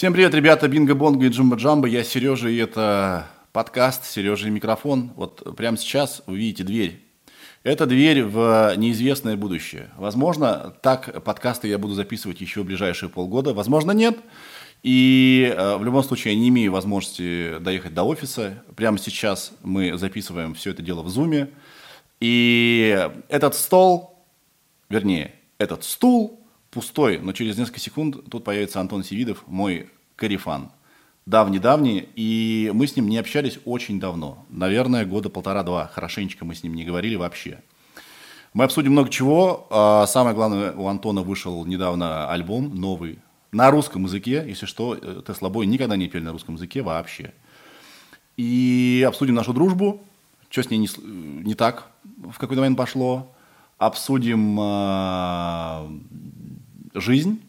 Всем привет, ребята, Бинго Бонго и Джумба Джамба. Я Сережа, и это подкаст «Сережа и микрофон». Вот прямо сейчас вы видите дверь. Это дверь в неизвестное будущее. Возможно, так подкасты я буду записывать еще в ближайшие полгода, возможно, нет. И э, в любом случае я не имею возможности доехать до офиса. Прямо сейчас мы записываем все это дело в Зуме. И этот стол, вернее, этот стул пустой, но через несколько секунд тут появится Антон Севидов, мой корефан. Давний-давний, и мы с ним не общались очень давно. Наверное, года полтора-два. Хорошенечко мы с ним не говорили вообще. Мы обсудим много чего. А самое главное, у Антона вышел недавно альбом новый на русском языке. Если что, Тесла Бой никогда не пели на русском языке вообще. И обсудим нашу дружбу, что с ней не, не так в какой-то момент пошло. Обсудим э, жизнь,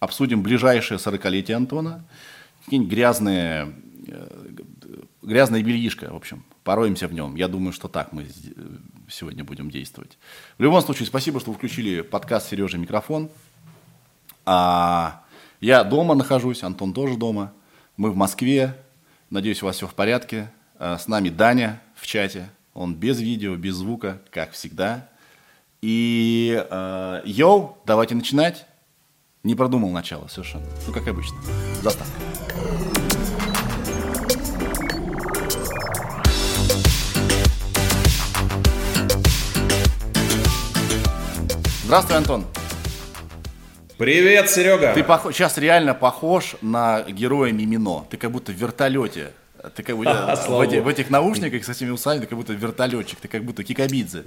обсудим ближайшее сорокалетие Антона, какие-нибудь грязные, э, грязное бельишко, в общем, пороемся в нем. Я думаю, что так мы сегодня будем действовать. В любом случае, спасибо, что вы включили подкаст «Сережа микрофон». А, я дома нахожусь, Антон тоже дома. Мы в Москве. Надеюсь, у вас все в порядке. А, с нами Даня в чате. Он без видео, без звука, как всегда. И э, давайте начинать. Не продумал начало совершенно. Ну, как обычно. Заставка. Здравствуй, Антон. Привет, Серега. Ты пох... сейчас реально похож на героя Мимино. Ты как будто в вертолете. Ты как будто в, эти, в этих наушниках с этими усами, ты как будто вертолетчик, ты как будто Кикабидзе.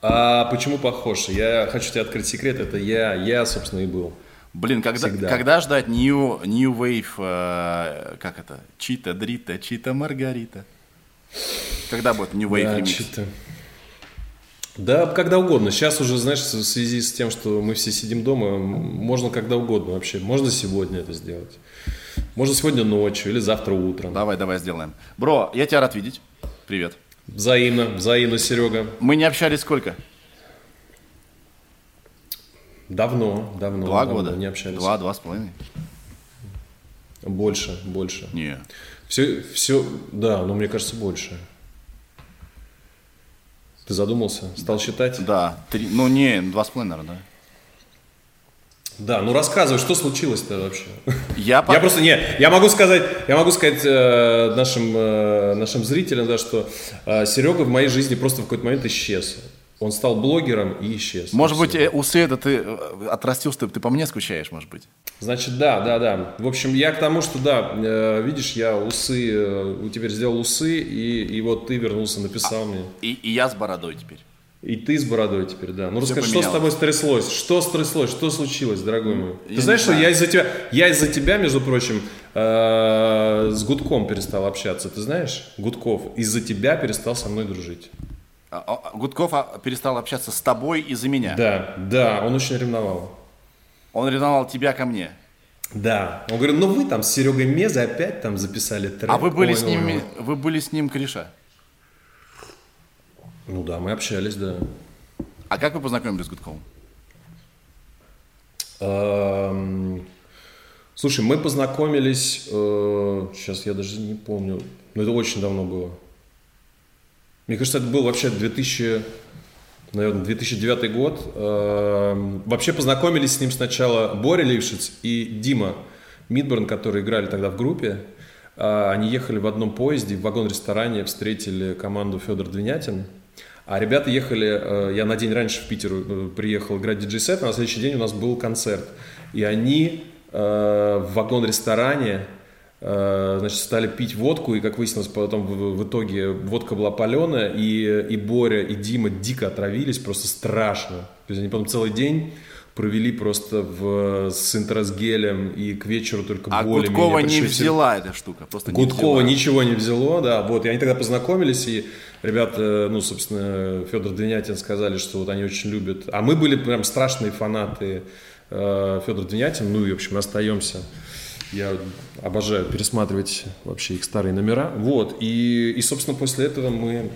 А почему похож? Я хочу тебе открыть секрет, это я, я, собственно, и был. Блин, когда, когда ждать New, new Wave, э, как это, Чита, Дрита, Чита, Маргарита? Когда будет New Wave да, ремикс? Чита. Да, когда угодно. Сейчас уже, знаешь, в связи с тем, что мы все сидим дома, можно когда угодно вообще. Можно сегодня это сделать. Можно сегодня ночью или завтра утром. Давай, давай сделаем. Бро, я тебя рад видеть. Привет. Взаимно, взаимно, Серега. Мы не общались сколько? Давно, давно. Два давно года? Не общались. Два, два с половиной? Больше, больше. Не. Все, все, да, но мне кажется, больше. Ты задумался? Стал считать? Да. Три, ну, не, два с половиной, наверное, да. Да, ну рассказывай, что случилось-то вообще? Я, я просто не, я могу сказать, я могу сказать э, нашим э, нашим зрителям, да, что э, Серега в моей жизни просто в какой-то момент исчез. Он стал блогером и исчез. Может и быть, все. Усы это ты э, отрастил, что ты по мне скучаешь, может быть? Значит, да, да, да. В общем, я к тому, что да, э, видишь, я усы, э, теперь сделал усы, и, и вот ты вернулся, написал а, мне. И, и я с бородой теперь. И ты с бородой теперь, да. Ну расскажи, что с тобой стряслось? Что стряслось? Что случилось, дорогой мой? Я ты знаешь, что я из-за тебя, я из-за тебя, между прочим, э, с Гудком перестал общаться. Ты знаешь, Гудков из-за тебя перестал со мной дружить. А, а, Гудков перестал общаться с тобой из-за меня? Да, да, он очень ревновал. Он ревновал тебя ко мне? Да. Он говорит, ну вы там с Серегой Мезой опять там записали трек. А вы были, ой, с ним, ой. вы были с ним кореша? Ну да, мы общались, да. А как вы познакомились с Гудковым? Слушай, мы познакомились, э, сейчас я даже не помню, но это очень давно было. Мне кажется, это был вообще 2000, наверное, 2009 год. Эм, вообще познакомились с ним сначала Боря Лившиц и Дима Мидборн, которые играли тогда в группе. Э, они ехали в одном поезде, в вагон-ресторане встретили команду Федор Двинятин – а ребята ехали, э, я на день раньше в Питер э, приехал играть диджей-сет, а на следующий день у нас был концерт. И они в вагон-ресторане значит, стали пить водку, и, как выяснилось, потом в, в итоге водка была паленая, и, и Боря, и Дима дико отравились, просто страшно. То есть они потом целый день провели просто в, с интрасгелем и к вечеру только а боли. А Гудкова не взяла эта штука, просто Гудкова не ничего не взяло, да, вот, и они тогда познакомились, и ребята, ну, собственно, Федор Двинятин сказали, что вот они очень любят, а мы были прям страшные фанаты э, Федор Двинятин, ну и, в общем, остаемся. Я обожаю пересматривать вообще их старые номера. Вот. И, и собственно, после этого мы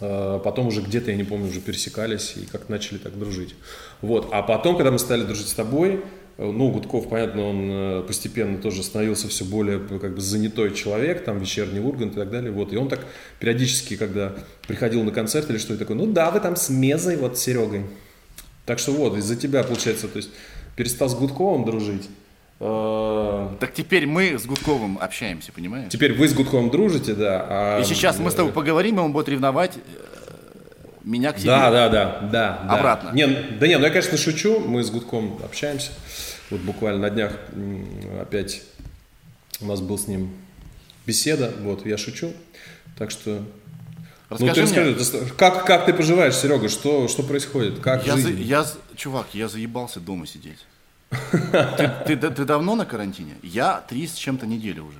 Э, потом уже где-то, я не помню, уже пересекались и как начали так дружить. Вот. А потом, когда мы стали дружить с тобой, ну, Гудков, понятно, он э, постепенно тоже становился все более как бы занятой человек, там, вечерний Ургант и так далее, вот, и он так периодически, когда приходил на концерт или что-то такое, ну да, вы там с Мезой, вот, с Серегой. Так что вот, из-за тебя, получается, то есть перестал с Гудковым дружить, так теперь мы с Гудковым общаемся, понимаешь? Теперь вы с Гудковым дружите, да. А... И сейчас мы с тобой поговорим, и он будет ревновать меня к себе. Да, да, да, да. Обратно. Да. Не, да не, ну я, конечно, шучу, мы с Гудком общаемся. Вот буквально на днях опять у нас был с ним беседа, вот, я шучу. Так что Расскажи ну, ты мне. расскажи, как, как ты поживаешь, Серега, что, что происходит? Как я жизнь? За, я, чувак, я заебался дома сидеть. Ты, ты, ты, давно на карантине? Я три с чем-то недели уже.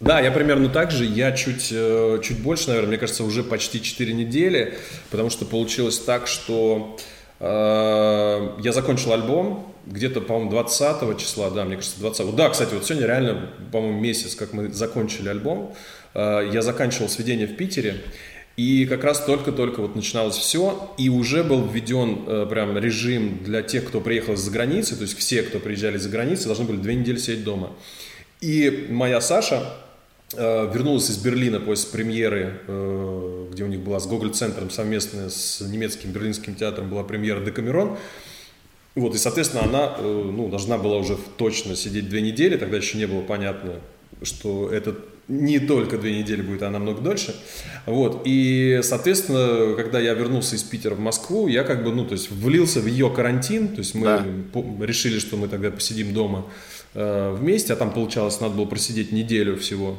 Да, я примерно так же. Я чуть, э, чуть больше, наверное, мне кажется, уже почти 4 недели, потому что получилось так, что э, я закончил альбом где-то, по-моему, 20 числа, да, мне кажется, 20 Да, кстати, вот сегодня реально, по-моему, месяц, как мы закончили альбом. Э, я заканчивал сведение в Питере, и как раз только-только вот начиналось все, и уже был введен э, прям режим для тех, кто приехал из-за границы, то есть все, кто приезжали из-за границы, должны были две недели сидеть дома. И моя Саша, Э, вернулась из Берлина после премьеры, э, где у них была с Гоголь-центром совместная с немецким берлинским театром была премьера «Декамерон». Вот, и, соответственно, она э, ну, должна была уже точно сидеть две недели, тогда еще не было понятно, что это не только две недели будет, а намного дольше. Вот. И, соответственно, когда я вернулся из Питера в Москву, я как бы, ну, то есть влился в ее карантин, то есть мы да. решили, что мы тогда посидим дома э, вместе, а там получалось, надо было просидеть неделю всего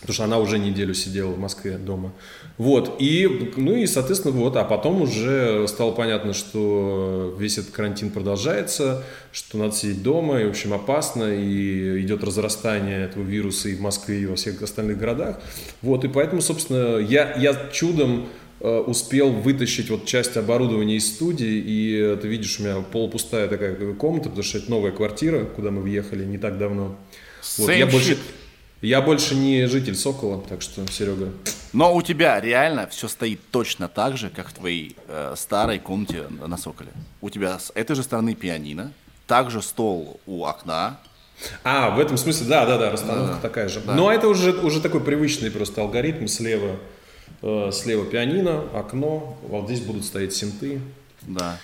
потому что она уже неделю сидела в Москве дома. Вот, и, ну и, соответственно, вот, а потом уже стало понятно, что весь этот карантин продолжается, что надо сидеть дома, и, в общем, опасно, и идет разрастание этого вируса и в Москве, и во всех остальных городах. Вот, и поэтому, собственно, я, я чудом э, успел вытащить вот часть оборудования из студии, и ты видишь, у меня полупустая такая комната, потому что это новая квартира, куда мы въехали не так давно. Вот, я больше... Я больше не житель Сокола, так что, Серега. Но у тебя реально все стоит точно так же, как в твоей э, старой комнате на Соколе. У тебя с этой же стороны пианино, также стол у окна. А, в этом смысле, да, да, да, расстановка да, такая же. Да. Но это уже, уже такой привычный просто алгоритм. Слева, э, слева пианино, окно, вот здесь будут стоять синты. Да.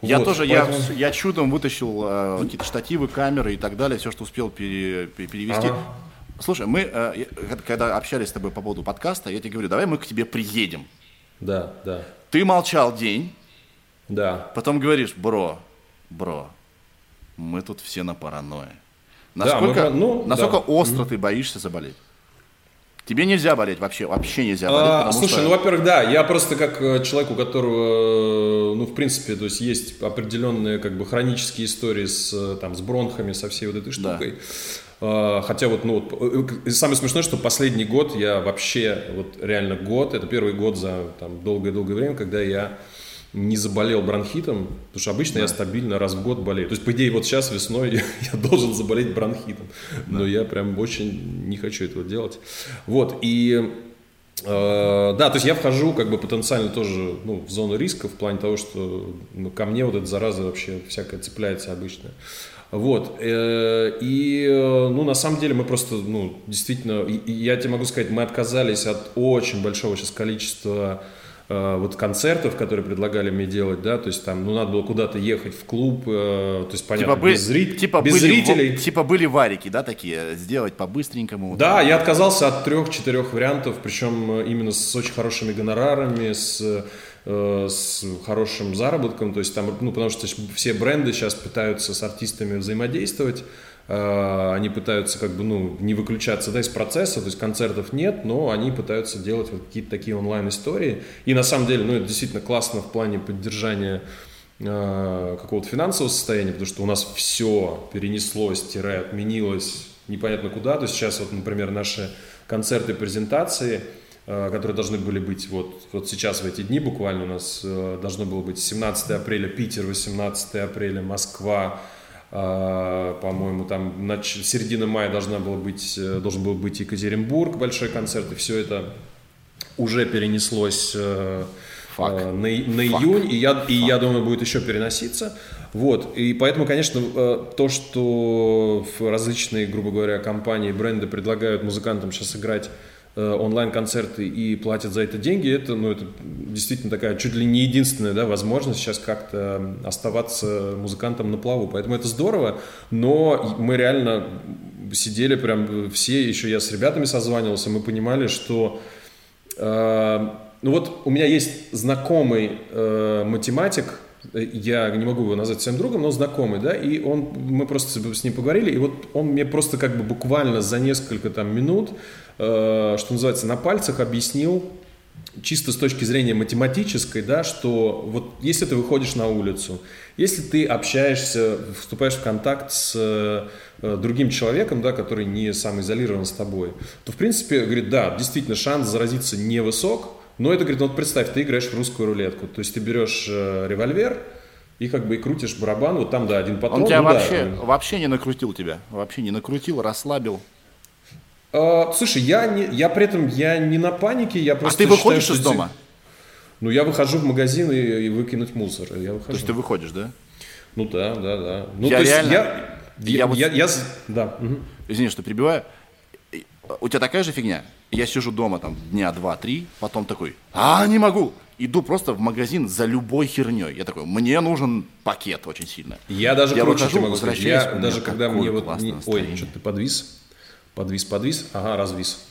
Вот, я тоже, поэтому... я, я чудом вытащил э, какие-то штативы, камеры и так далее, все, что успел пере, перевести. Ага. Слушай, мы, э, когда общались с тобой по поводу подкаста, я тебе говорю, давай мы к тебе приедем. Да, да. Ты молчал день. Да. Потом говоришь, бро, бро, мы тут все на паранойе. Насколько, да, мы, ну, насколько да. остро ты боишься заболеть? Тебе нельзя болеть вообще, вообще нельзя болеть. А, слушай, что... ну, во-первых, да, я просто как э, человек, у которого, ну, в принципе, то есть есть определенные как бы хронические истории с, э, там, с бронхами, со всей вот этой штукой. Да. А, хотя вот, ну, вот, э, самое смешное, что последний год я вообще, вот реально год, это первый год за там долгое-долгое время, когда я не заболел бронхитом, потому что обычно да. я стабильно раз в год болею. То есть, по идее, вот сейчас весной я, я должен заболеть бронхитом, но я прям очень не хочу этого делать. Вот, и э, да, то есть я вхожу как бы потенциально тоже ну, в зону риска в плане того, что ну, ко мне вот эта зараза вообще всякая цепляется обычно. Вот. Э, и, э, ну, на самом деле мы просто, ну, действительно, я тебе могу сказать, мы отказались от очень большого сейчас количества э, вот концертов, которые предлагали мне делать, да, то есть там, ну, надо было куда-то ехать в клуб, то есть, понятно, типа, без, зри... типа без были, зрителей. В... Типа были варики, да, такие, сделать по-быстренькому. Да, я отказался от трех-четырех вариантов, причем именно с очень хорошими гонорарами, с с хорошим заработком, то есть там, ну, потому что все бренды сейчас пытаются с артистами взаимодействовать, э, они пытаются как бы, ну, не выключаться, да, из процесса, то есть концертов нет, но они пытаются делать вот какие-то такие онлайн-истории, и на самом деле, ну, это действительно классно в плане поддержания э, какого-то финансового состояния, потому что у нас все перенеслось, тире, отменилось непонятно куда, то есть сейчас вот, например, наши концерты, презентации – Э, которые должны были быть вот, вот сейчас в эти дни буквально у нас э, должно было быть 17 апреля Питер, 18 апреля Москва, э, по-моему, там на середина мая должна была быть, должен был быть Екатеринбург, большой концерт, и все это уже перенеслось на, на июнь, и я, и я думаю, будет еще переноситься. Вот, и поэтому, конечно, то, что различные, грубо говоря, компании, бренды предлагают музыкантам сейчас играть Э, онлайн-концерты и платят за это деньги, это, ну, это действительно такая чуть ли не единственная да, возможность сейчас как-то оставаться музыкантом на плаву. Поэтому это здорово, но мы реально сидели прям все, еще я с ребятами созванивался, мы понимали, что э, ну вот у меня есть знакомый э, математик, я не могу его назвать своим другом, но знакомый, да, и он, мы просто с ним поговорили, и вот он мне просто как бы буквально за несколько там минут Э, что называется, на пальцах объяснил чисто с точки зрения математической, да, что вот если ты выходишь на улицу, если ты общаешься, вступаешь в контакт с э, другим человеком, да, который не сам изолирован с тобой, то в принципе, говорит, да, действительно шанс заразиться невысок, но это, говорит, ну вот представь, ты играешь в русскую рулетку, то есть ты берешь э, револьвер, и как бы и крутишь барабан, вот там, да, один патрон. Он тебя ну, вообще, да, вообще не накрутил тебя, вообще не накрутил, расслабил. А, слушай, я, не, я при этом я не на панике, я просто А ты выходишь считаю, из дома? Ну, я выхожу в магазин и, и выкинуть мусор. Я выхожу. То есть ты выходишь, да? Ну да, да, да. Ну, я то реально... есть я, я, я, вот... я, я, да. Угу. Извини, что перебиваю. У тебя такая же фигня? Я сижу дома там дня два-три, потом такой, а, не могу. Иду просто в магазин за любой херней. Я такой, мне нужен пакет очень сильно. Я даже я круче выхожу, могу сказать. Я даже когда мне вот... Не... Ой, что ты подвис? Подвис, подвис. Ага, развис.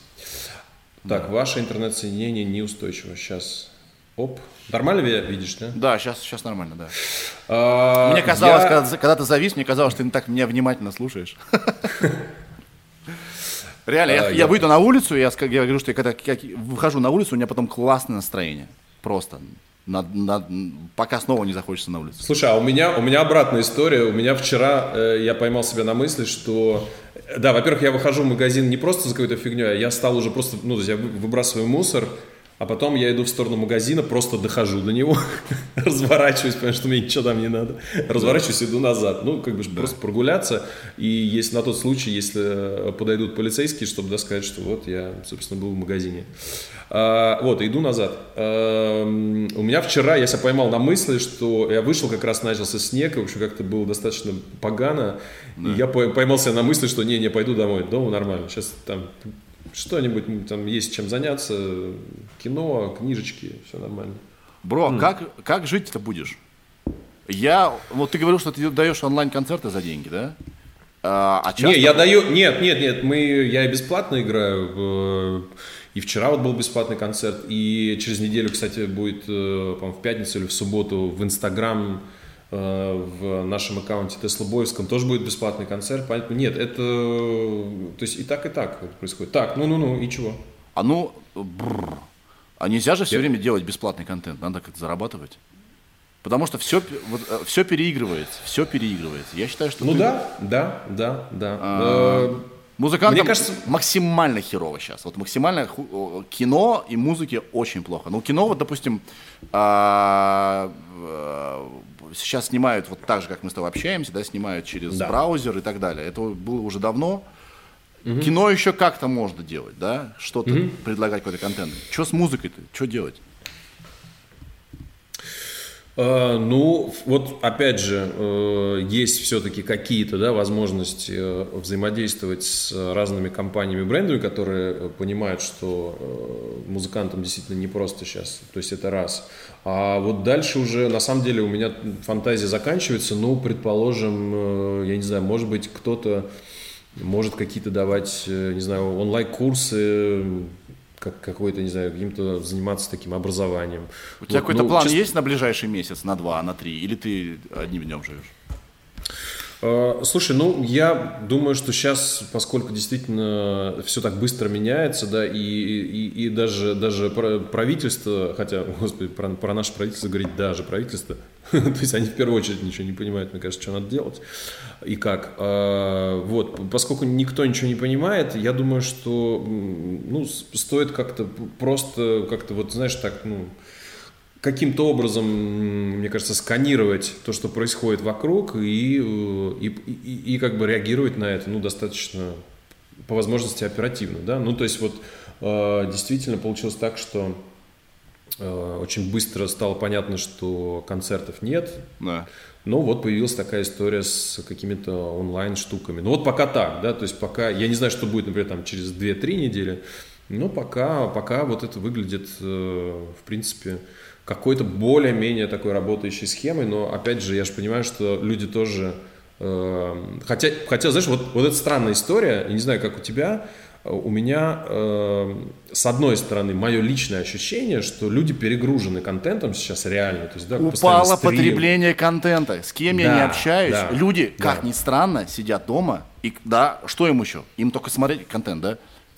Так, ваше интернет-соединение неустойчиво. Сейчас. Оп. Нормально видишь, да? Да, сейчас, сейчас нормально, да. А, мне казалось, я... когда, когда ты завис, мне казалось, что ты так меня внимательно слушаешь. Реально, я, а, я выйду на улицу, я, я говорю, что я когда я выхожу на улицу, у меня потом классное настроение. Просто. На, на, пока снова не захочется на улицу. Слушай, а у меня, у меня обратная история. У меня вчера э, я поймал себя на мысли, что да, во-первых, я выхожу в магазин не просто за какой-то фигней, а я стал уже просто, ну, я выбрасываю мусор, а потом я иду в сторону магазина, просто дохожу до него, разворачиваюсь, потому что мне ничего там не надо. Разворачиваюсь, иду назад. Ну, как бы да. просто прогуляться. И если на тот случай, если подойдут полицейские, чтобы да, сказать, что вот я, собственно, был в магазине. А, вот, иду назад. А, у меня вчера, я себя поймал на мысли, что я вышел, как раз начался снег, и, в общем, как-то было достаточно погано. Да. И я поймался на мысли, что не, не, пойду домой. Дома нормально. Сейчас там что-нибудь, там есть чем заняться, кино, книжечки, все нормально. Бро, mm. как, как жить-то будешь? Я, вот ты говорил, что ты даешь онлайн-концерты за деньги, да? А, а часто... Не, я даю, нет, нет, нет, мы, я бесплатно играю, и вчера вот был бесплатный концерт, и через неделю, кстати, будет, э, по в пятницу или в субботу в Инстаграм Э, в нашем аккаунте Тесла Боевском тоже будет бесплатный концерт. Поэтому нет, это то есть и так, и так происходит. Так, ну-ну-ну, и чего? А ну, бррр. а нельзя же все Я... время делать бесплатный контент, надо как-то зарабатывать. Потому что все, вот, э, все переигрывается, все переигрывается. Я считаю, что Ну ты... да, да, да, да. А, э, Музыкантам Мне кажется... максимально херово сейчас. Вот максимально ху... кино и музыки очень плохо. Ну, кино, вот, допустим, а сейчас снимают вот так же, как мы с тобой общаемся, да, снимают через да. браузер и так далее. Это было уже давно. Угу. Кино еще как-то можно делать, да, что-то угу. предлагать какой-то контент. Что с музыкой-то? Что делать? Uh, ну, вот опять же, uh, есть все-таки какие-то да, возможности uh, взаимодействовать с разными компаниями, брендами, которые понимают, что музыкантам действительно не просто сейчас. То есть это раз. А вот дальше уже, на самом деле, у меня фантазия заканчивается. Ну, предположим, я не знаю, может быть, кто-то может какие-то давать, не знаю, онлайн-курсы, как какой-то, не знаю, каким-то заниматься таким образованием. У тебя вот, какой-то ну, план честно... есть на ближайший месяц, на два, на три, или ты одним днем живешь? А, слушай, ну я думаю, что сейчас, поскольку действительно все так быстро меняется, да, и, и, и даже, даже правительство, хотя, господи, про, про наше правительство говорить даже правительство, то есть они в первую очередь ничего не понимают, мне кажется, что надо делать и как. А, вот, поскольку никто ничего не понимает, я думаю, что ну, стоит как-то просто, как-то вот, знаешь, так, ну, каким-то образом, мне кажется, сканировать то, что происходит вокруг, и, э, и, и, и как бы реагировать на это, ну, достаточно, по возможности, оперативно, да, ну, то есть вот э, действительно получилось так, что Э, очень быстро стало понятно, что концертов нет. Да. Но вот появилась такая история с какими-то онлайн-штуками. Ну вот пока так, да, то есть пока, я не знаю, что будет, например, там через 2-3 недели, но пока, пока вот это выглядит, э, в принципе, какой-то более-менее такой работающей схемой, но опять же, я же понимаю, что люди тоже, э, хотя, хотя, знаешь, вот, вот эта странная история, я не знаю, как у тебя, у меня, э, с одной стороны, мое личное ощущение, что люди перегружены контентом сейчас реально. То есть, да, Упало потребление контента. С кем да, я не общаюсь, да, люди, да. как ни странно, сидят дома. И да, что им еще? Им только смотреть контент, да?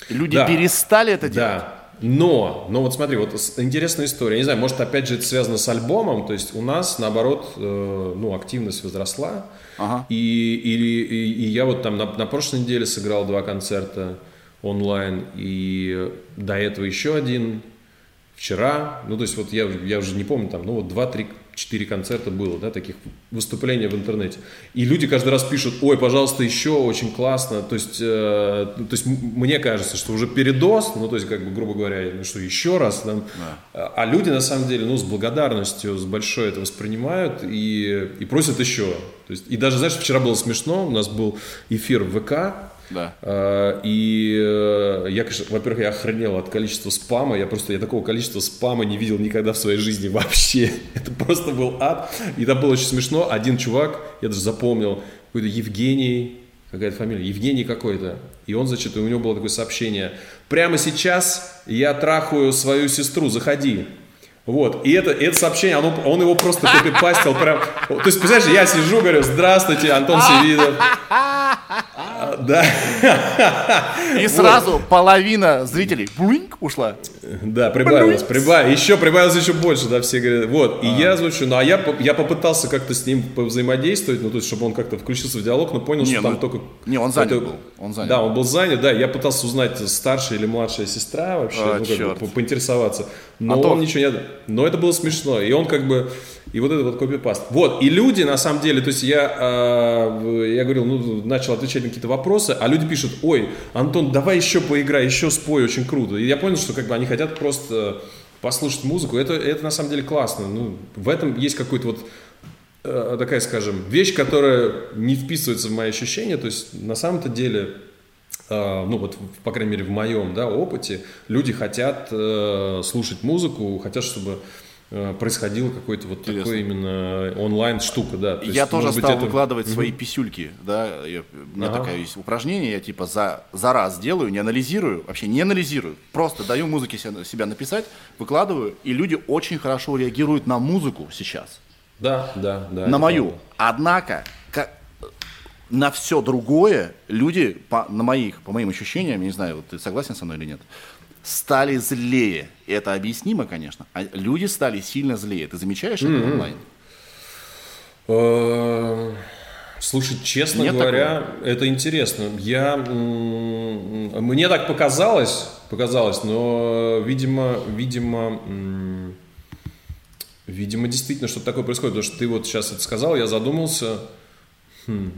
Люди да, перестали это делать. Да. Но, но вот смотри, вот интересная история. Я не знаю, может, опять же, это связано с альбомом. То есть у нас, наоборот, э, ну, активность возросла. Ага. И, и, и, и я вот там на, на прошлой неделе сыграл два концерта онлайн, и до этого еще один вчера, ну, то есть вот я, я уже не помню, там, ну, вот два-три четыре концерта было, да, таких выступлений в интернете. И люди каждый раз пишут, ой, пожалуйста, еще, очень классно. То есть, э, то есть мне кажется, что уже передоз, ну, то есть, как бы, грубо говоря, ну, что еще раз. Там, да. А люди, на самом деле, ну, с благодарностью, с большой это воспринимают и, и просят еще. То есть, и даже, знаешь, вчера было смешно, у нас был эфир в ВК, да. А, и э, я, конечно, во-первых, я охренел от количества спама. Я просто, я такого количества спама не видел никогда в своей жизни вообще. Это просто был ад. И там было очень смешно. Один чувак, я даже запомнил, какой-то Евгений, какая-то фамилия, Евгений какой-то. И он, значит, у него было такое сообщение. Прямо сейчас я трахаю свою сестру, заходи. Вот, и это, это сообщение, оно, он его просто копипастил прям. То есть, представляешь, я сижу, говорю, здравствуйте, Антон Севидов. Да. И сразу вот. половина зрителей блинк ушла. Да, прибавилось, прибавилось, еще прибавилось еще больше, да, все говорят. Вот, и а. я звучу, ну а я, я попытался как-то с ним взаимодействовать, ну то есть, чтобы он как-то включился в диалог, но понял, не, что ну, там только... Не, он занят это, был. Он занят. Да, он был занят, да, я пытался узнать, старшая или младшая сестра вообще, а, ну, как бы, поинтересоваться. Но а он то... ничего не... Но это было смешно, и он как бы и вот это вот копипаст. Вот, и люди, на самом деле, то есть я, э, я говорил, ну, начал отвечать на какие-то вопросы, а люди пишут, ой, Антон, давай еще поиграй, еще спой, очень круто. И я понял, что как бы они хотят просто послушать музыку. Это, это на самом деле классно. Ну, в этом есть какой-то вот э, такая, скажем, вещь, которая не вписывается в мои ощущения. То есть на самом-то деле э, ну вот, по крайней мере, в моем да, опыте, люди хотят э, слушать музыку, хотят, чтобы Э, происходило какой-то вот Интересно. такой именно онлайн штука, да. То я есть, тоже стал это... выкладывать угу. свои писюльки, да, я, у меня ага. такая есть упражнение, я типа за, за раз делаю, не анализирую, вообще не анализирую, просто даю музыке себя, себя написать, выкладываю, и люди очень хорошо реагируют на музыку сейчас. Да, да, да. На мою. Правда. Однако, как, на все другое люди, по, на моих, по моим ощущениям, я не знаю, вот ты согласен со мной или нет, стали злее. Это объяснимо, конечно. А люди стали сильно злее. Ты замечаешь это онлайн? Э, слушай, честно Нет говоря, такого? это интересно. Я, мне так показалось, показалось, но, видимо, видимо, видимо, действительно что-то такое происходит. Потому что ты вот сейчас это сказал, я задумался. Хм.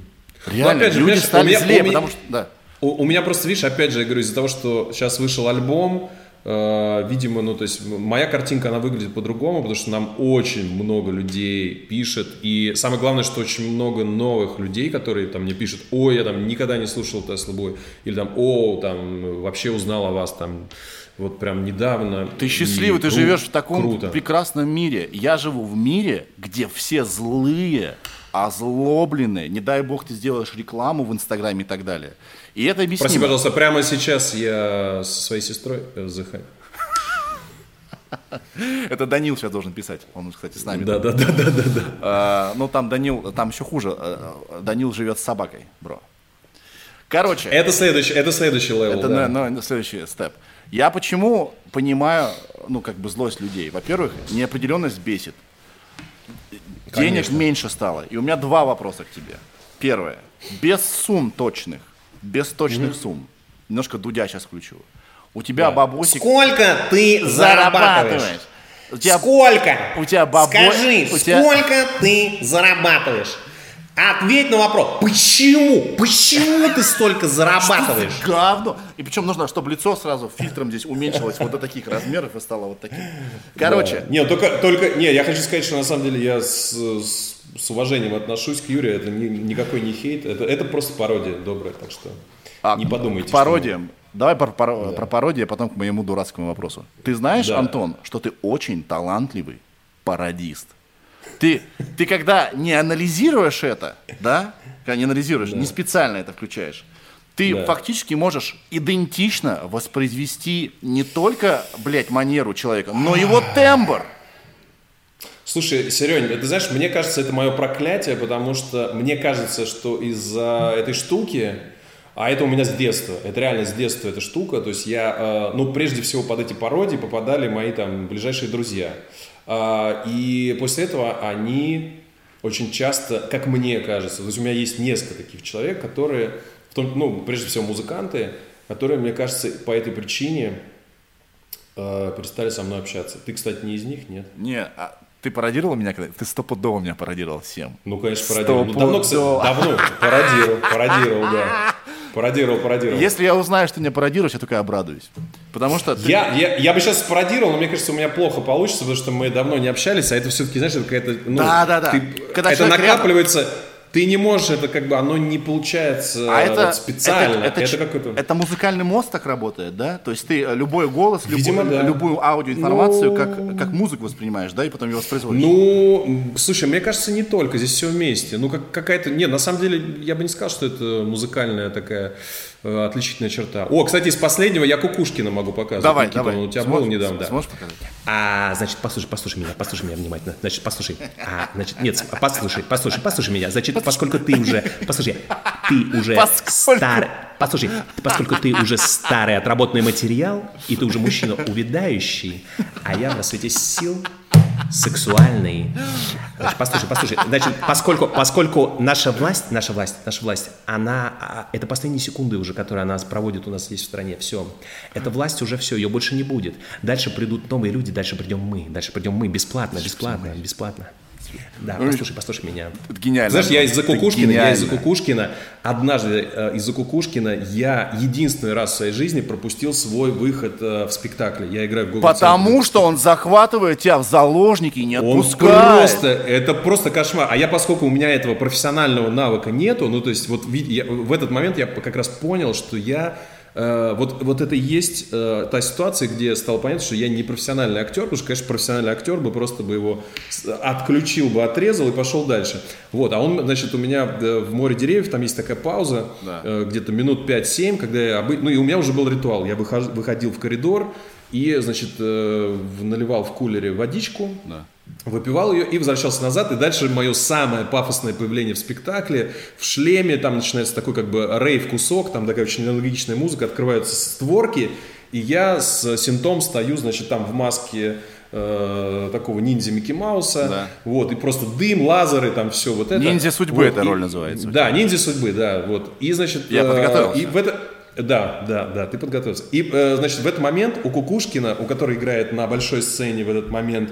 Реально, но, опять же, люди стали злее, потому что... Да. У, у меня просто, видишь, опять же, я говорю, из-за того, что сейчас вышел альбом, э, видимо, ну, то есть моя картинка, она выглядит по-другому, потому что нам очень много людей пишет, и самое главное, что очень много новых людей, которые там мне пишут, ой, я там никогда не слушал Тесла Бой, или там, о, там, вообще узнал о вас, там, вот прям недавно. Ты счастливый, ты кру- живешь в таком круто. прекрасном мире. Я живу в мире, где все злые, озлобленные. Не дай бог ты сделаешь рекламу в Инстаграме и так далее. И это объяснимо. Прости, пожалуйста, прямо сейчас я со своей сестрой вздыхаю. Это Данил сейчас должен писать. Он, кстати, с нами. Да, да, да, да, да. да. А, ну, там Данил, там еще хуже. А, Данил живет с собакой, бро. Короче. Это следующий, это следующий level. Это да. на, на, следующий step. Я почему понимаю, ну, как бы злость людей. Во-первых, неопределенность бесит. Денег меньше стало. И у меня два вопроса к тебе. Первое. Без сумм точных без точных mm-hmm. сумм. Немножко Дудя сейчас включу. У тебя да. бабосик... Сколько ты зарабатываешь? У тебя... Сколько? У тебя бабо... Скажи, у тебя... сколько ты зарабатываешь? Ответь на вопрос, почему? Почему ты столько зарабатываешь? Говно. И причем нужно, чтобы лицо сразу фильтром здесь уменьшилось вот до таких размеров и стало вот таким. Короче. Да. Не, только, только, не, я хочу сказать, что на самом деле я с, с, с уважением отношусь к Юрию, это ни, никакой не хейт, это, это просто пародия добрая, так что а, не подумайте. К пародиям. Что... Давай про, про, да. про пародию, а потом к моему дурацкому вопросу. Ты знаешь, да. Антон, что ты очень талантливый пародист? Ты, ты когда не анализируешь это, да, когда не анализируешь, да. не специально это включаешь, ты да. фактически можешь идентично воспроизвести не только, блядь, манеру человека, но его тембр. Слушай, Серень, ты знаешь, мне кажется, это мое проклятие, потому что мне кажется, что из-за этой штуки, а это у меня с детства, это реально с детства эта штука, то есть я, э, ну, прежде всего под эти пародии попадали мои там ближайшие друзья. А, и после этого они очень часто, как мне кажется, то есть у меня есть несколько таких человек, которые, в том, ну, прежде всего музыканты, которые, мне кажется, по этой причине э, перестали со мной общаться. Ты, кстати, не из них, нет? Не, а ты пародировал меня когда? Ты стопудово меня пародировал всем. Ну, конечно, пародировал. Ну, давно, кстати, давно пародировал, пародировал, да. Пародировал, пародировал. Если я узнаю, что ты меня пародируешь, я только обрадуюсь. Потому что... Ты... Я, я, я бы сейчас пародировал, но мне кажется, у меня плохо получится, потому что мы давно не общались, а это все-таки, знаешь, какая-то... Ну, да, да, да. Ты, Когда это накапливается... Рядом ты не можешь, это как бы, оно не получается а это, вот специально. Это, это, это, какой-то... это музыкальный мост так работает, да? То есть ты э, любой голос, Видимо, любой, да. любую аудиоинформацию ну... как, как музыку воспринимаешь, да, и потом ее воспроизводишь? Ну, слушай, мне кажется, не только, здесь все вместе. Ну, как, какая-то... Нет, на самом деле, я бы не сказал, что это музыкальная такая отличительная черта. О, кстати, из последнего я Кукушкина могу показывать. Давай, Никита, давай. Он у тебя Сможешь, был недавно, да. Сможешь показать? А, значит, послушай, послушай меня, послушай меня внимательно. Значит, послушай. А, значит, нет, послушай, послушай, послушай меня. Значит, поскольку ты уже, послушай, ты уже старый, послушай, поскольку ты уже старый отработанный материал, и ты уже мужчина увядающий, а я на свете сил сексуальный. Значит, послушай, послушай. Значит, поскольку, поскольку наша власть, наша власть, наша власть, она, а, это последние секунды уже, которые она проводит у нас здесь в стране, все. Эта власть уже все, ее больше не будет. Дальше придут новые люди, дальше придем мы, дальше придем мы, бесплатно, бесплатно, бесплатно. Да, ну, послушай, послушай меня. Это гениально. Знаешь, я из-за Кукушкина, я из-за Кукушкина, однажды э, из-за Кукушкина я единственный раз в своей жизни пропустил свой выход э, в спектакле. Я играю в Google Потому что он захватывает тебя в заложники и не отпускает. Он просто, это просто кошмар. А я, поскольку у меня этого профессионального навыка нету, ну, то есть вот я, в этот момент я как раз понял, что я вот, вот это и есть э, та ситуация, где стало понятно, что я не профессиональный актер, потому что, конечно, профессиональный актер бы просто бы его отключил бы, отрезал и пошел дальше. Вот, а он, значит, у меня э, в «Море деревьев» там есть такая пауза, да. э, где-то минут 5-7, когда я, ну и у меня уже был ритуал, я выходил в коридор и, значит, э, наливал в кулере водичку, да выпивал ее и возвращался назад. И дальше мое самое пафосное появление в спектакле, в шлеме, там начинается такой как бы рейв-кусок, там такая очень энергичная музыка, открываются створки, и я с синтом стою, значит, там в маске э, такого ниндзя Микки Мауса, да. вот, и просто дым, лазеры, там все вот это. Ниндзя судьбы вот, эта и, роль называется. Да, ниндзя судьбы, да, вот. И, значит... Я э, подготовился. И в это... Да, да, да, ты подготовился. И, э, значит, в этот момент у Кукушкина, у которой играет на большой сцене в этот момент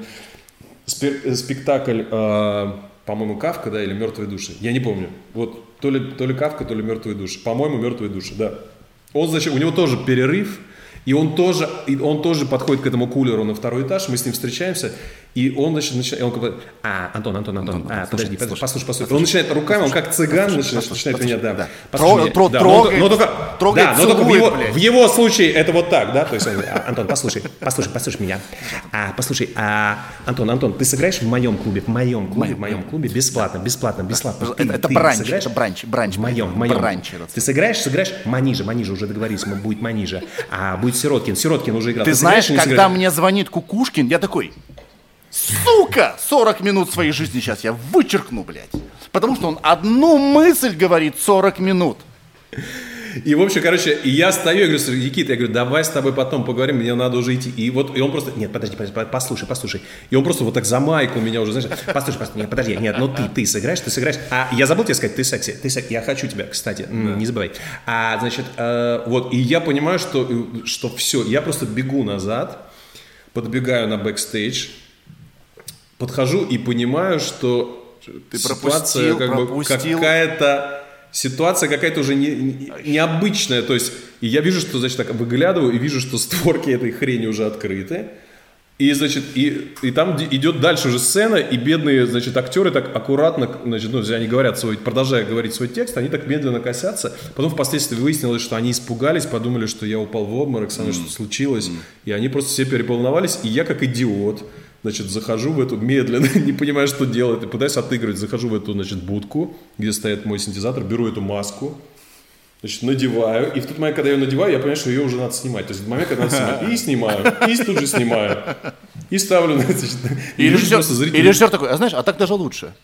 спектакль, э, по-моему, Кавка, да, или Мертвые души. Я не помню. Вот то ли, то ли Кавка, то ли Мертвые души. По-моему, Мертвые души, да. Он, значит, у него тоже перерыв, и он тоже, и он тоже подходит к этому кулеру на второй этаж, мы с ним встречаемся, и он значит, начинает, он говорит, а, Антон, Антон, Антон, Антон а, подожди, слушай, послушай, послушай. Он начинает руками, он как цыган начинает, меня, да. но, только, да, но только в его, случае это вот так, да, то есть он а, Антон, послушай, послушай, послушай меня. А, послушай, а, Антон, Антон, ты сыграешь в моем клубе, в моем клубе, в моем клубе, бесплатно, бесплатно, бесплатно. Это, бранч, это бранч, бранч. В моем, в моем. Бранч. Ты сыграешь, сыграешь, маниже, маниже, уже договорились, будет маниже. А будет Сироткин, Сироткин уже играл. Ты знаешь, когда мне звонит Кукушкин, я такой, Сука! 40 минут своей жизни сейчас я вычеркну, блядь. Потому что он одну мысль говорит 40 минут. И, в общем, короче, я стою, я говорю, Никита, я говорю, давай с тобой потом поговорим, мне надо уже идти. И вот, и он просто, нет, подожди, подожди, послушай, послушай. И он просто вот так за майку меня уже, знаешь, послушай, послушай, нет, подожди, нет, ну ты, ты сыграешь, ты сыграешь. А я забыл тебе сказать, ты секси, ты секси, я хочу тебя, кстати, да. не забывай. А, значит, э, вот, и я понимаю, что, что все, я просто бегу назад, подбегаю на бэкстейдж, подхожу и понимаю, что Ты ситуация как бы какая-то ситуация какая-то уже не, не- необычная. То есть, и я вижу, что, значит, так выглядываю и вижу, что створки этой хрени уже открыты. И, значит, и, и там идет дальше уже сцена, и бедные, значит, актеры так аккуратно, значит, ну, они говорят свой, продолжая говорить свой текст, они так медленно косятся. Потом впоследствии выяснилось, что они испугались, подумали, что я упал в обморок, со мной что-то случилось. И они просто все переполновались, и я как идиот, значит, захожу в эту медленно, не понимаю, что делать, и пытаюсь отыгрывать, захожу в эту, значит, будку, где стоит мой синтезатор, беру эту маску, Значит, надеваю, и в тот момент, когда я ее надеваю, я понимаю, что ее уже надо снимать. То есть в момент, когда надо снимать, и снимаю, и тут же снимаю, и ставлю, значит, И люди режиссер, зрители- и режиссер такой, а знаешь, а так даже лучше.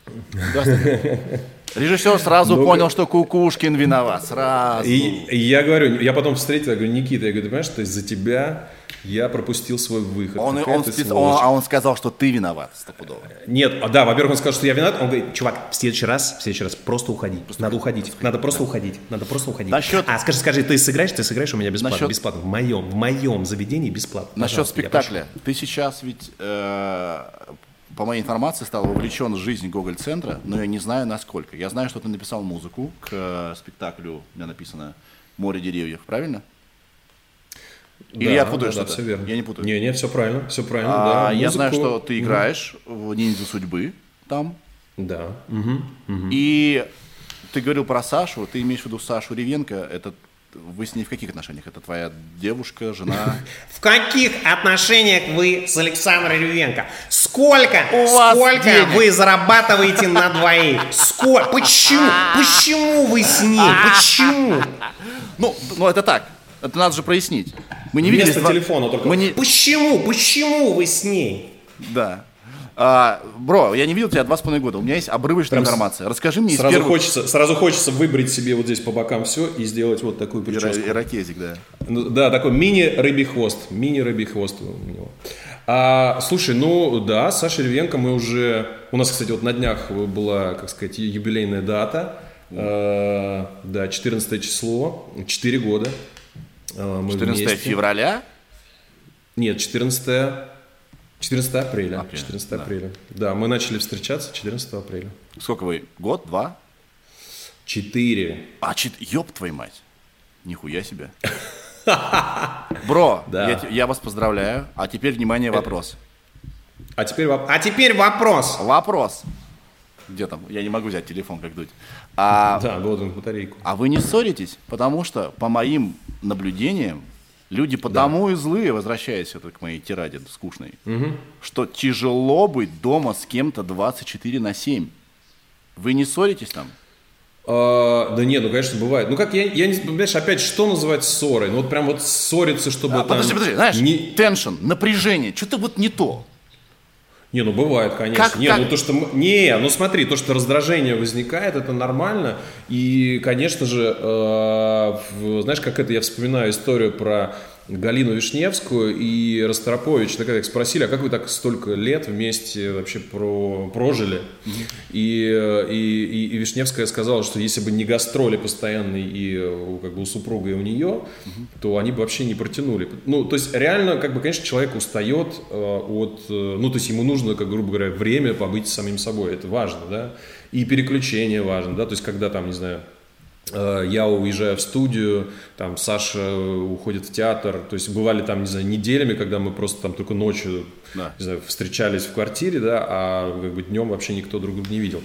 Режиссер сразу Ну-ка. понял, что Кукушкин виноват. Сразу. И, и я говорю, я потом встретил, я говорю, Никита, я говорю, ты понимаешь, что из-за тебя я пропустил свой выход. Он, он ты спец- сволочь». он- а он сказал, что ты виноват стопудово. Нет, а, да, во-первых, он сказал, что я виноват. Он говорит, чувак, в следующий раз, в следующий раз просто уходи. надо уходить. Надо просто уходить. Надо просто уходить. Насчет- А скажи, скажи, ты сыграешь, ты сыграешь у меня бесплатно. Насчет- Бесплатно. В моем, в моем заведении бесплатно. Насчет Пожалуйста, спектакля. Ты сейчас ведь, э, по моей информации, стал вовлечен в жизнь Гоголь-центра, но я не знаю насколько. Я знаю, что ты написал музыку к э, спектаклю, у меня написано «Море деревьев», правильно? Или Да, я путаю да, да, что-то? все верно. Я не путаю. Не, не, все правильно, все правильно. А, да, я знаю, музыку- что ты играешь в «Ниндзя судьбы» там. Да. И ты говорил про Сашу, ты имеешь в виду Сашу Ревенко, это вы с ней в каких отношениях? Это твоя девушка, жена? В каких отношениях вы с Александром Рювенко? Сколько, У вас сколько денег. вы зарабатываете на двоих? Сколько? Почему? Почему вы с ней? Почему? Ну, ну это так. Это надо же прояснить. Мы не виделись Вместо два- телефона только. Мы не... Почему? Почему вы с ней? Да. А, бро, я не видел тебя два с половиной года. У меня есть обрывочная Прям информация. Расскажи мне из Сразу первых... хочется, сразу хочется выбрить себе вот здесь по бокам все и сделать вот такую Ира- прическу. Ирокезик, да. Ну, Да, такой мини-рыбий хвост. Мини-рыбий хвост у него. А, слушай, ну да, Саша Ревенко мы уже... У нас, кстати, вот на днях была, как сказать, юбилейная дата. Э, да, 14 число, 4 года. Э, мы 14 вместе. февраля. Нет, 14 14 апреля. Апреля, 14 да. апреля. Да, мы начали встречаться 14 апреля. Сколько вы? Год? Два? 4. А, чит... Ёб твою мать. Нихуя себе. Бро, Да. я, я вас поздравляю. А теперь, внимание, вопрос. А теперь воп- А теперь вопрос. Вопрос. Где там? Я не могу взять телефон, как дуть. А, Да, он, батарейку. а вы не ссоритесь? Потому что, по моим наблюдениям, люди потому и злые, возвращаясь это к моей тираде скучной, что тяжело быть дома с кем-то 24 на 7. Вы не ссоритесь там? А, да не, ну конечно бывает. Ну как я, я не понимаешь, опять что называть ссорой? Ну вот прям вот ссориться, чтобы А, там. подожди, подожди, знаешь, Не, теншн, напряжение, что-то вот не то. Не, ну бывает, конечно. Как- не, как? ну то что мы- не, ну смотри, то что раздражение возникает, это нормально. И, конечно же, э, знаешь, как это я вспоминаю историю про Галину Вишневскую и Ростропович, когда их спросили, а как вы так столько лет вместе вообще про, прожили? И, и, и- Вишневская сказала, что если бы не гастроли постоянные и как бы у супруга, и у нее, то они бы вообще не протянули. Ну, то есть реально, как бы, конечно, человек устает э, от, э, ну, то есть ему нужно, как грубо говоря, время побыть с самим собой, это важно, да, и переключение важно, да, то есть когда там, не знаю, я уезжаю в студию, там Саша уходит в театр, то есть бывали там, не знаю, неделями, когда мы просто там только ночью, Да. не знаю, встречались в квартире, да, а как бы днем вообще никто друг друга не видел.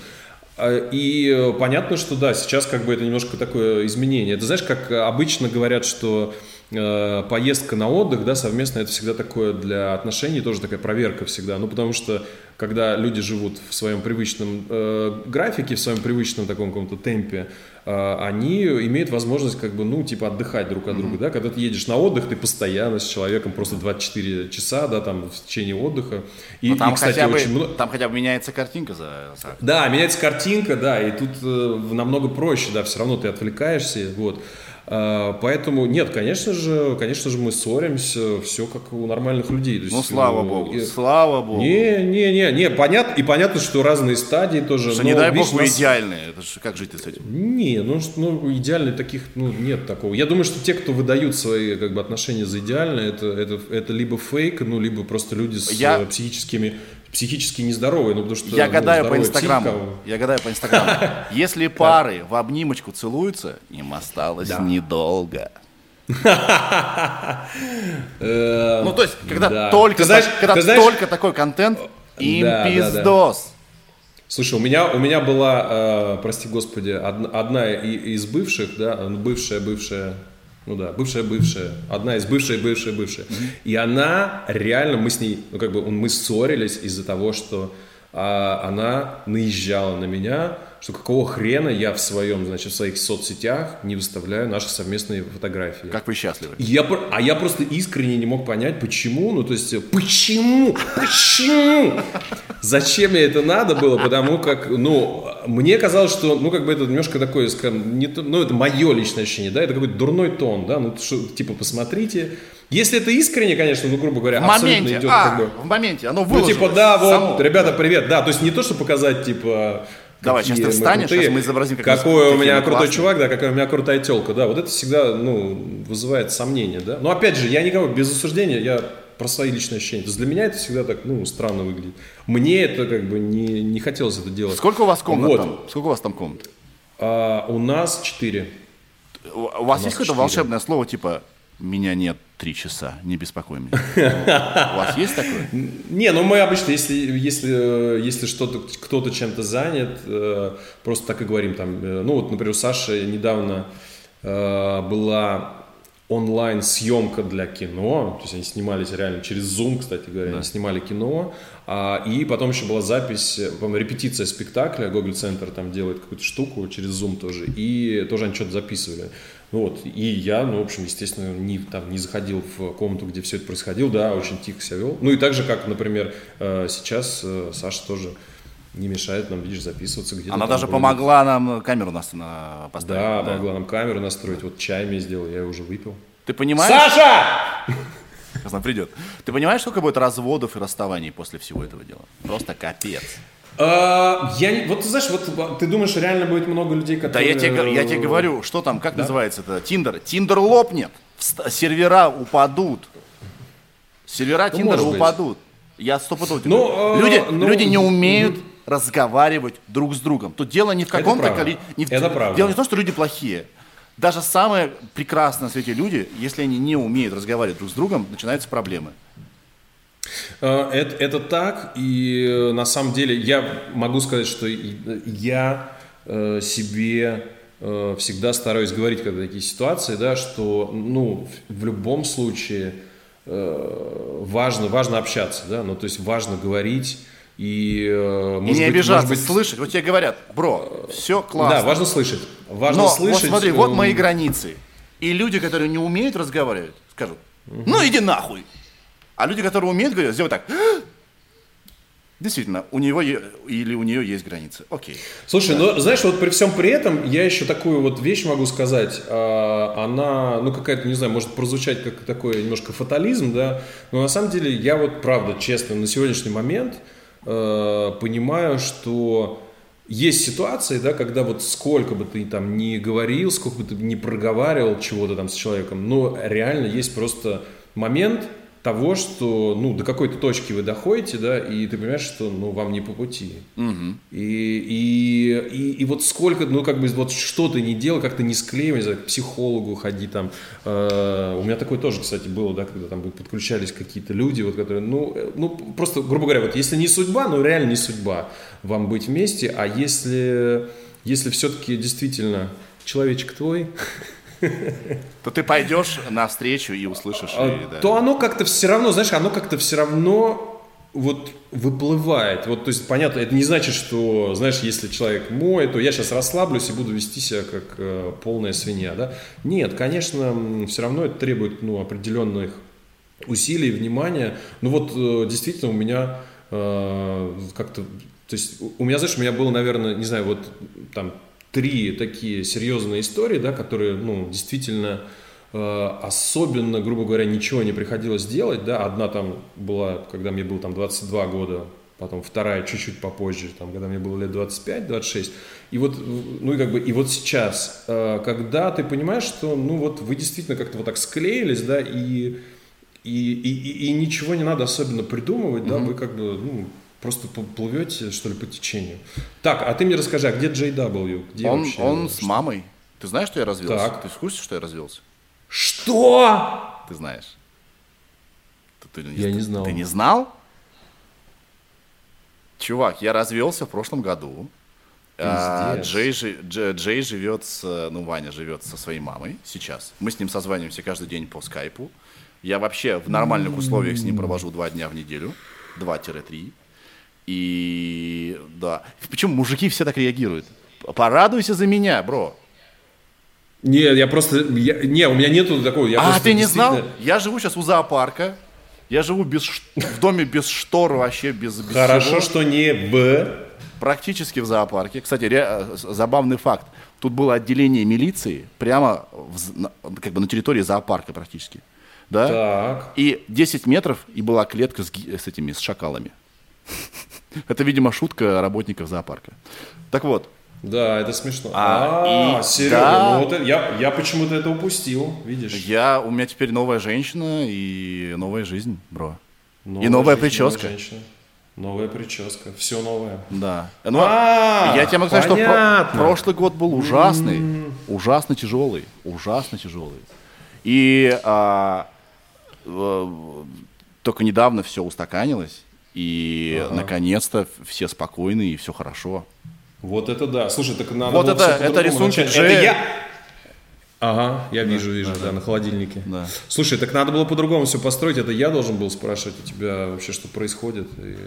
А, И э, понятно, что да, сейчас как бы это немножко такое изменение. Это знаешь, как обычно говорят, что э, поездка на отдых, да, совместно, это всегда такое для отношений, тоже такая проверка всегда. Ну, потому что, когда люди живут в своем привычном э, графике, в своем привычном таком каком-то темпе, э, они имеют возможность, как бы, ну, типа, отдыхать друг от друга, да. Когда ты едешь на отдых, ты постоянно с человеком просто 24 часа, да, там, в течение отдыха. И, Но там, и, кстати, хотя бы, очень много... там хотя бы меняется картинка за... за- Да, меняется картинка, да, и тут э, намного проще, да, все равно ты отвлекаешься, вот. А, Поэтому нет, конечно же, конечно же, мы ссоримся, все как у нормальных людей. То есть, Ну, слава э, богу, и- слава богу. Не, не, не, не, понятно, и понятно, что разные стадии тоже. Что, не дай бог, вы нас- идеальные. Это ж как жить с этим? Не, ну, ну идеальных таких, ну, нет такого. Я думаю, что те, кто выдают свои как бы, отношения за идеальные, это, это, это либо фейк, ну, либо просто люди с Я- э, психическими, психически нездоровые, ну потому что... Я ну, гадаю по Инстаграму. психика- Я гадаю по Инстаграму. Если пары в обнимочку целуются, им осталось недолго. Э, Ну, то есть, когда Да. только, такой контент, им да, да. пиздос. Слушай, у меня, у меня была, э, прости господи, одна, одна из бывших, да, бывшая, бывшая, ну да, бывшая, бывшая, одна из бывшая, бывшая, бывшая. И она реально, мы с ней, ну как бы мы ссорились из-за того, что а, она наезжала на меня, что какого хрена я в своем, значит, в своих соцсетях не выставляю наши совместные фотографии. Как вы счастливы. И Я, а я просто искренне не мог понять, почему, ну то есть, почему, почему, зачем мне это надо было, потому как, ну, мне казалось, что, ну, как бы это немножко такое, скажем, не то- ну, это мое личное ощущение, да, это какой-то дурной тон, да, ну, что, типа, посмотрите, если это искренне, конечно, ну, грубо говоря, В абсолютно моменте, идет, а, как бы, в моменте, оно ну, выложилось. типа, да, вот, само. ребята, привет, да, то есть не то, что показать, типа, Давай, сейчас ты мы встанешь, крутые, сейчас мы изобразим, как какой мы- у меня крутой классные. чувак, да, какая у меня крутая телка, да, вот это всегда, ну, вызывает сомнения, да. Но опять же, я никого без осуждения, я про свои личные ощущения. То есть для меня это всегда так, ну, странно выглядит. Мне это как бы не, не хотелось это делать. Сколько у вас комнат Вот. там? Сколько у вас там комнат? А, у нас четыре. У у вас есть какое-то волшебное слово, типа «меня нет три часа, не беспокой меня». У вас есть такое? Не, ну мы обычно, если, если, э, если что-то, кто-то чем-то занят, э, просто так и говорим там. э, Ну вот, например, у Саши недавно была онлайн съемка для кино, то есть они снимались реально через Zoom, кстати говоря, они снимали кино, а, и потом еще была запись, по-моему, репетиция спектакля, Google Центр там делает какую-то штуку через Zoom тоже, и тоже они что-то записывали. Ну вот, и я, ну, в общем, естественно, не, там, не заходил в комнату, где все это происходило, да, очень тихо себя вел. Ну и так же, как, например, э, сейчас э, Саша тоже не мешает нам, видишь, записываться где-то. Она даже вроде- помогла нам камеру нас на- поставить. Да, помогла нам камеру настроить, вот чай мне сделал, я уже выпил. Ты понимаешь? Саша! Сейчас она придет. Ты понимаешь, сколько будет разводов и расставаний после всего этого дела? Просто капец. А, я, вот ты знаешь, вот ты думаешь, реально будет много людей, Да которые... я тебе, я тебе говорю, что там, как называется это? Тиндер. Тиндер лопнет, сервера упадут. Сервера Ну, Тиндера может быть. упадут. Я стопудово тебе Ну, э, люди, ну, люди не умеют разговаривать друг с другом. Тут дело не в каком-то количестве. Не в- Это правда. Дело не в том, что люди плохие. Даже самые прекрасные на свете люди, если они не умеют разговаривать друг с другом, начинаются проблемы. Э, Это, это так, и э, на самом деле я могу сказать, что я э, себе всегда стараюсь говорить, когда такие ситуации, да, что, ну, в любом случае важно, важно общаться, да, ну, то есть важно говорить и, э, И не быть, обижаться, быть, слышать. Вот тебе говорят, бро, все классно. Да, важно слышать. Важно Но слышать. вот смотри, вот мои границы. И люди, которые не умеют разговаривать, скажут, ну иди нахуй. А люди, которые умеют говорить, сделают так. Действительно, у него или у нее есть границы. Окей. Слушай, ну знаешь, вот при всем при этом я еще такую вот вещь могу сказать. А, Она, ну какая-то, не знаю, может прозвучать как такой немножко фатализм, да, но на самом деле я вот правда, честно, на сегодняшний момент э, понимаю, что есть ситуации, да, когда вот сколько бы ты там не говорил, сколько бы ты не проговаривал чего-то там с человеком, но реально есть просто момент того, что, ну, до какой-то точки вы доходите, да, и ты понимаешь, что, ну, вам не по пути. И, и, и, и вот сколько, ну, как бы, вот что ты не делал, как ты не склеивай, не знаю, к психологу ходи там. Э, у меня такое тоже, кстати, было, да, когда там подключались какие-то люди, вот, которые, ну, э, ну, просто, грубо говоря, вот если не судьба, ну, реально не судьба вам быть вместе, а если, если все-таки действительно человечек твой, То ты пойдешь навстречу и услышишь. а, и, да. то оно как-то все равно, знаешь, оно как-то все равно вот выплывает. Вот, то есть, понятно, это не значит, что, знаешь, если человек мой, то я сейчас расслаблюсь и буду вести себя как э, полная свинья, да? Нет, конечно, все равно это требует, ну, определенных усилий, внимания. Ну, вот, э, действительно, у меня э, как-то, то есть, у- у меня, знаешь, у меня было, наверное, не знаю, вот там три такие серьезные истории, да, которые, ну, действительно э, особенно, грубо говоря, ничего не приходилось делать, да, одна там была, когда мне было там 22 года, потом вторая чуть-чуть попозже, там, когда мне было лет 25-26, и вот, ну и как бы, и вот сейчас, э, когда ты понимаешь, что, ну вот вы действительно как-то вот так склеились, да, и, и, и, и- и ничего не надо особенно придумывать, да, вы как бы, ну, просто плывете, что ли, по течению. Так, а ты мне расскажи, а где JW? Где Он, вообще? он с мамой. Ты знаешь, что я развелся? Так. Ты в курсе, что я развелся? Что? Ты знаешь. Ты, ты Я не знал. Ты не знал? Чувак, я развелся в прошлом году. А. Джей, жи- Дж- Джей живет с, ну, Ваня живет со своей мамой сейчас. Мы с ним созваниваемся каждый день по скайпу. Я вообще в нормальных условиях с ним провожу два дня в неделю. Два-три. И да. Почему мужики все так реагируют? Порадуйся за меня, бро. Не, я просто... я- не, у меня нету такого. Я а просто ты не знал? действительно- Я живу сейчас у зоопарка. Я живу без в доме без штор вообще, без, без Хорошо, всего. что не в... Практически в зоопарке. Кстати, ре- э, забавный факт. Тут было отделение милиции прямо в как бы на территории зоопарка практически. Да? Так. И 10 метров, и была клетка с, с этими, с шакалами. Это, видимо, шутка работников зоопарка. Так вот, Да, это смешно. А, А, и- Серега, да. ну вот я, я почему-то это упустил, видишь? я, у меня теперь новая женщина и новая жизнь, бро. Новая и новая жизнь, прическа. Новая, женщина. новая прическа, все новое. Да. Ну, А, я тебе могу сказать, что про- прошлый год был ужасный, ужасно тяжелый, ужасно тяжелый. И а, э, только недавно все устаканилось, и наконец-то все спокойны и все хорошо. Вот это да. Слушай, так надо Вот это- это начать. Джея. Это я... Ага, я вижу, вижу, да, на холодильнике. Да. Слушай, так надо было по-другому все построить. Это я должен был спрашивать у тебя вообще, что происходит. И-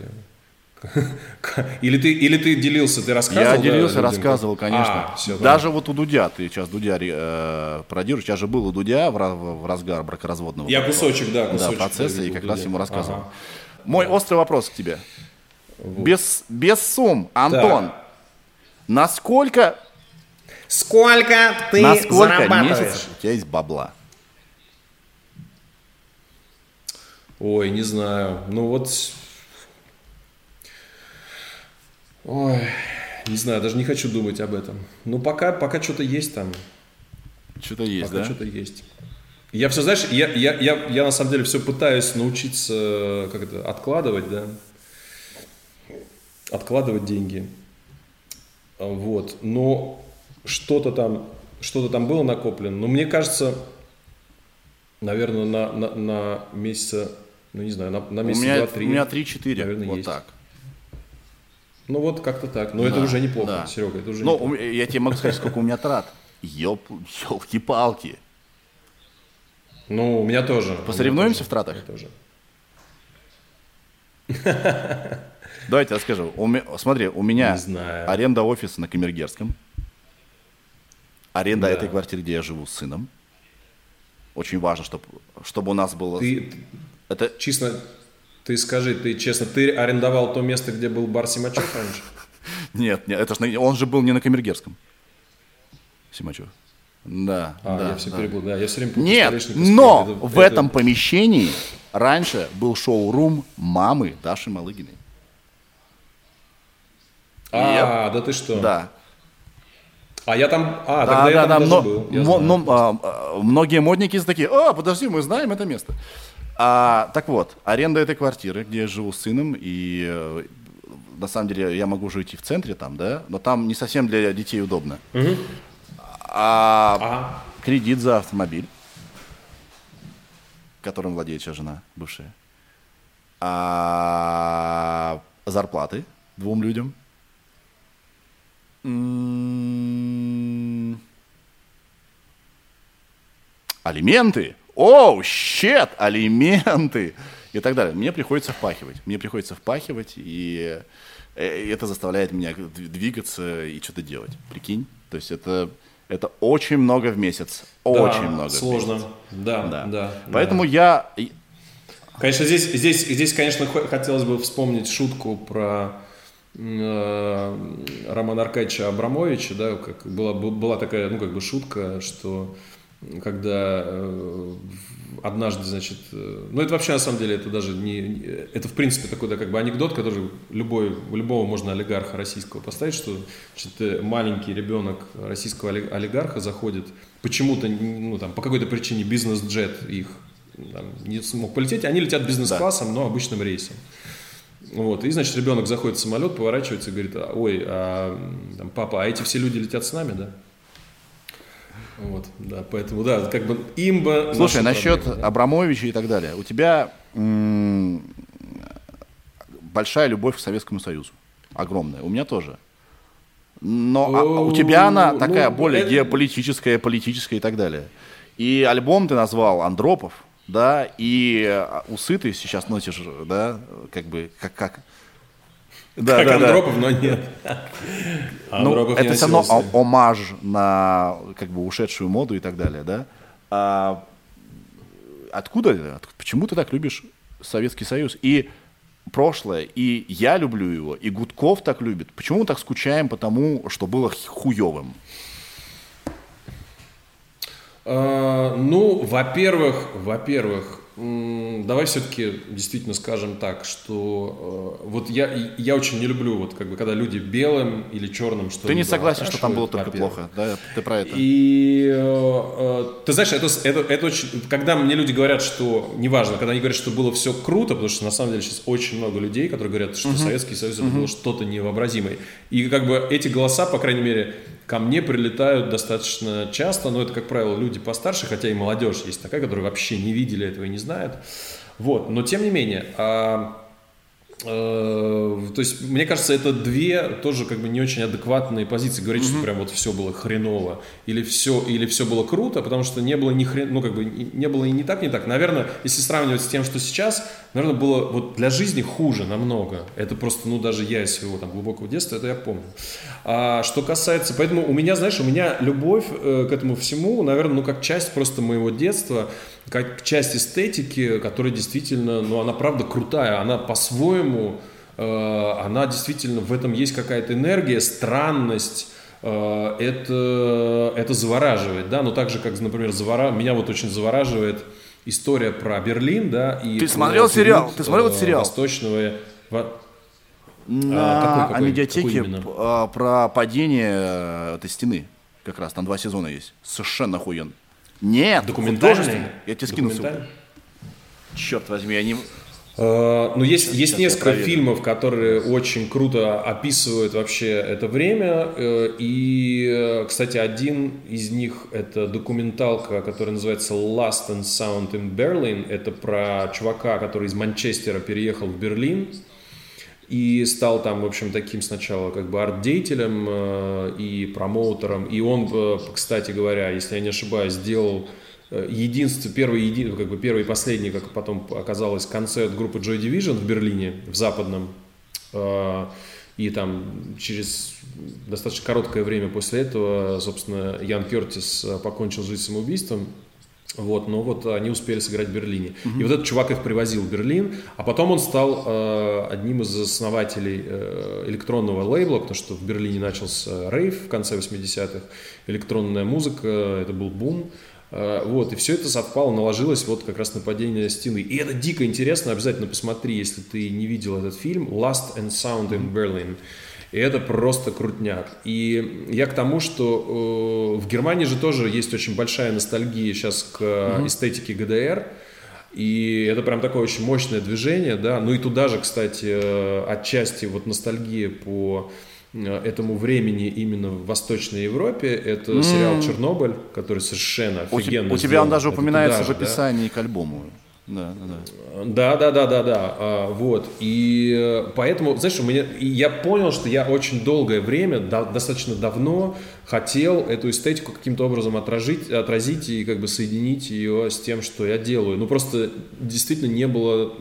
Или ты, или ты делился, ты рассказывал? Я да, делился, людям? рассказывал, конечно. А, всё, Даже вот у Дудя, ты сейчас Дудя э, пародируешь, я же был у Дудя в, в разгар бракоразводного Я кусочек, да, кусочек. да, процесса, да, и как раз ему рассказывал. Ага. Мой острый вопрос к тебе. Без, без сумм, Антон, Так. насколько, Сколько ты насколько зарабатываешь? месяцев у тебя есть бабла? Ой, не знаю. Ну вот... Ой, не знаю, даже не хочу думать об этом. Ну пока, пока что-то есть там. Что-то есть, Пока да? что-то есть. Я все, знаешь, я, я, я, я на самом деле все пытаюсь научиться, как это, откладывать, да, откладывать деньги. А, Вот, но что-то там, что-то там было накоплено. Но мне кажется, наверное, на, на, на месяца, ну не знаю, на, на месяца два-три. у меня 3-4, наверное, вот есть. так. Ну вот как-то так. Но это Да, уже неплохо, да. Серега, это уже Ну, я тебе могу сказать, сколько у меня трат. Ёп, елки-палки. Ну, у меня тоже. Посоревнуемся тоже, в тратах? тоже. Давайте расскажу. У ме- смотри, у меня аренда офиса на Камергерском. Аренда Да. этой квартиры, где я живу с сыном. Очень важно, чтобы, чтобы у нас было... Ты, Это Честно, ты скажи, ты честно, ты арендовал то место, где был бар Симачев раньше? Нет, нет, это ж он же был не на Камергерском. Симачев. Да, А, да, я все да. перепутал. Да, я все время Нет, но. Это- в это- этом помещении раньше был шоу-рум мамы Даши Малыгиной. А, да ты что? Да. А я там... А, Да, тогда я да, там да, но- был. я мо- но, а, а, многие модники такие, а, подожди, мы знаем это место. А, так вот, аренда этой квартиры, где я живу с сыном, и э, на самом деле я могу жить и в центре там, да, но там не совсем для детей удобно. А Ага. кредит за автомобиль, которым владеет сейчас жена бывшая. А зарплаты двум людям. М, Алименты. Оу, щет, алименты. И так далее. Мне приходится впахивать. Мне приходится впахивать, и э, это заставляет меня двигаться и что-то делать. Прикинь? То есть это, это очень много в месяц. Да, Очень много. в Сложно. месяц. Да, Да. да. Поэтому да. я... Конечно, здесь, здесь, здесь, конечно, хо- хотелось бы вспомнить шутку про э, Романа Аркадьевича Абрамовича, да, как была, была такая, ну, как бы шутка, что когда э, однажды, значит, э, ну, это вообще, на самом деле, это даже не, это, в принципе, такой, да, как бы анекдот, который любой, любого можно олигарха российского поставить, что, значит, э, маленький ребенок российского оли- олигарха заходит почему-то, ну, там, по какой-то причине бизнес-джет их там, не смог полететь, они летят бизнес-классом, но обычным рейсом. Вот, и, значит, ребенок заходит в самолет, поворачивается и говорит, «А, ой, а, там, папа, а эти все люди летят с нами, да? Вот, да, поэтому, да, как бы имба... Слушай, наша насчет проблема, да. Абрамовича и так далее. У тебя м, большая любовь к Советскому Союзу. Огромная. У меня тоже. Но а, у тебя она Ну, такая более это- геополитическая, политическая и так далее. И альбом ты назвал Андропов, да, и э, усы ты сейчас носишь, да, как бы, как, как. Да, Как да, да. Андропов, но нет. Ну, не это все равно омаж на как бы ушедшую моду и так далее, да? А откуда Почему ты так любишь Советский Союз? И прошлое, и я люблю его, и Гудков так любит. Почему мы так скучаем по тому, что было хуевым? А, Ну, во-первых, во-первых, давай все-таки действительно скажем так, что э, вот я, я очень не люблю, вот как бы, когда люди белым или черным что Ты не согласен, что там было только плохо, да? Ты про это? И э, э, ты знаешь, это, это, это очень, когда мне люди говорят, что неважно, когда они говорят, что было все круто, потому что на самом деле сейчас очень много людей, которые говорят, что Советский Союз это было что-то невообразимое. И как бы эти голоса, по крайней мере, ко мне прилетают достаточно часто, но это, как правило, люди постарше, хотя и молодежь есть такая, которая вообще не видели этого и не знает. Вот, но тем не менее, а, То есть, мне кажется, это две тоже как бы не очень адекватные позиции. Говорить, что прям вот все было хреново или все, или все было круто, потому что не было ни хрен, ну как бы не было и не так, не так. Наверное, если сравнивать с тем, что сейчас, наверное, было вот для жизни хуже намного. Это просто, ну даже я из своего там глубокого детства, это я помню. А что касается, поэтому у меня, знаешь, у меня любовь э, к этому всему, наверное, ну как часть просто моего детства, как часть эстетики, которая действительно, ну она правда крутая, она по-своему, э, она действительно, в этом есть какая-то энергия, странность, э, это, это завораживает, да, но так же, как, например, завора... меня вот очень завораживает история про Берлин, да, и Ты смотрел сериал? Ты смотрел э, этот сериал? Восточного... во- На какой, какой? Какой именно? п- а, про падение э, этой стены. Как раз, там два сезона есть. Совершенно охуенно. Нет, Документальный? Я тебе скину ссылку. Черт возьми, они... Э, Ну, есть, есть сейчас несколько проверю. фильмов, которые очень круто описывают вообще это время. Э, И, э, кстати, один из них это документалка, которая называется Last and Sound in Berlin. Это про чувака, который из Манчестера переехал в Берлин и стал там, в общем, таким сначала как бы арт-деятелем э, и промоутером. И он, э, кстати говоря, если я не ошибаюсь, сделал э, единственный, первый, еди, как бы первый и последний, как потом оказалось, концерт группы Joy Division в Берлине, в западном. И там через достаточно короткое время после этого, собственно, Ян Кертис покончил жизнь самоубийством. Вот, но вот они успели сыграть в Берлине. И вот этот чувак их привозил в Берлин, а потом он стал э, одним из основателей э, электронного лейбла, потому что в Берлине начался рейв в конце 80-х, электронная музыка, это был бум. Э, вот, и все это совпало, наложилось вот как раз на падение стены. И это дико интересно, обязательно посмотри, если ты не видел этот фильм, Last and Sound in Berlin. И это просто крутняк. И я к тому, что э, в Германии же тоже есть очень большая ностальгия сейчас к э, эстетике ГДР. И это прям такое очень мощное движение, да. Ну и туда же, кстати, э, отчасти вот ностальгия по э, этому времени именно в Восточной Европе. Это сериал «Чернобыль», который совершенно У, офигенно у тебя он даже Это упоминается туда в же, да. описании к альбому. Да, да, да. Да, да. А, Вот. И э, поэтому, знаешь, у меня я понял, что я очень долгое время, да- достаточно давно хотел эту эстетику каким-то образом отражить, отразить и как бы соединить ее с тем, что я делаю. Ну, просто действительно не было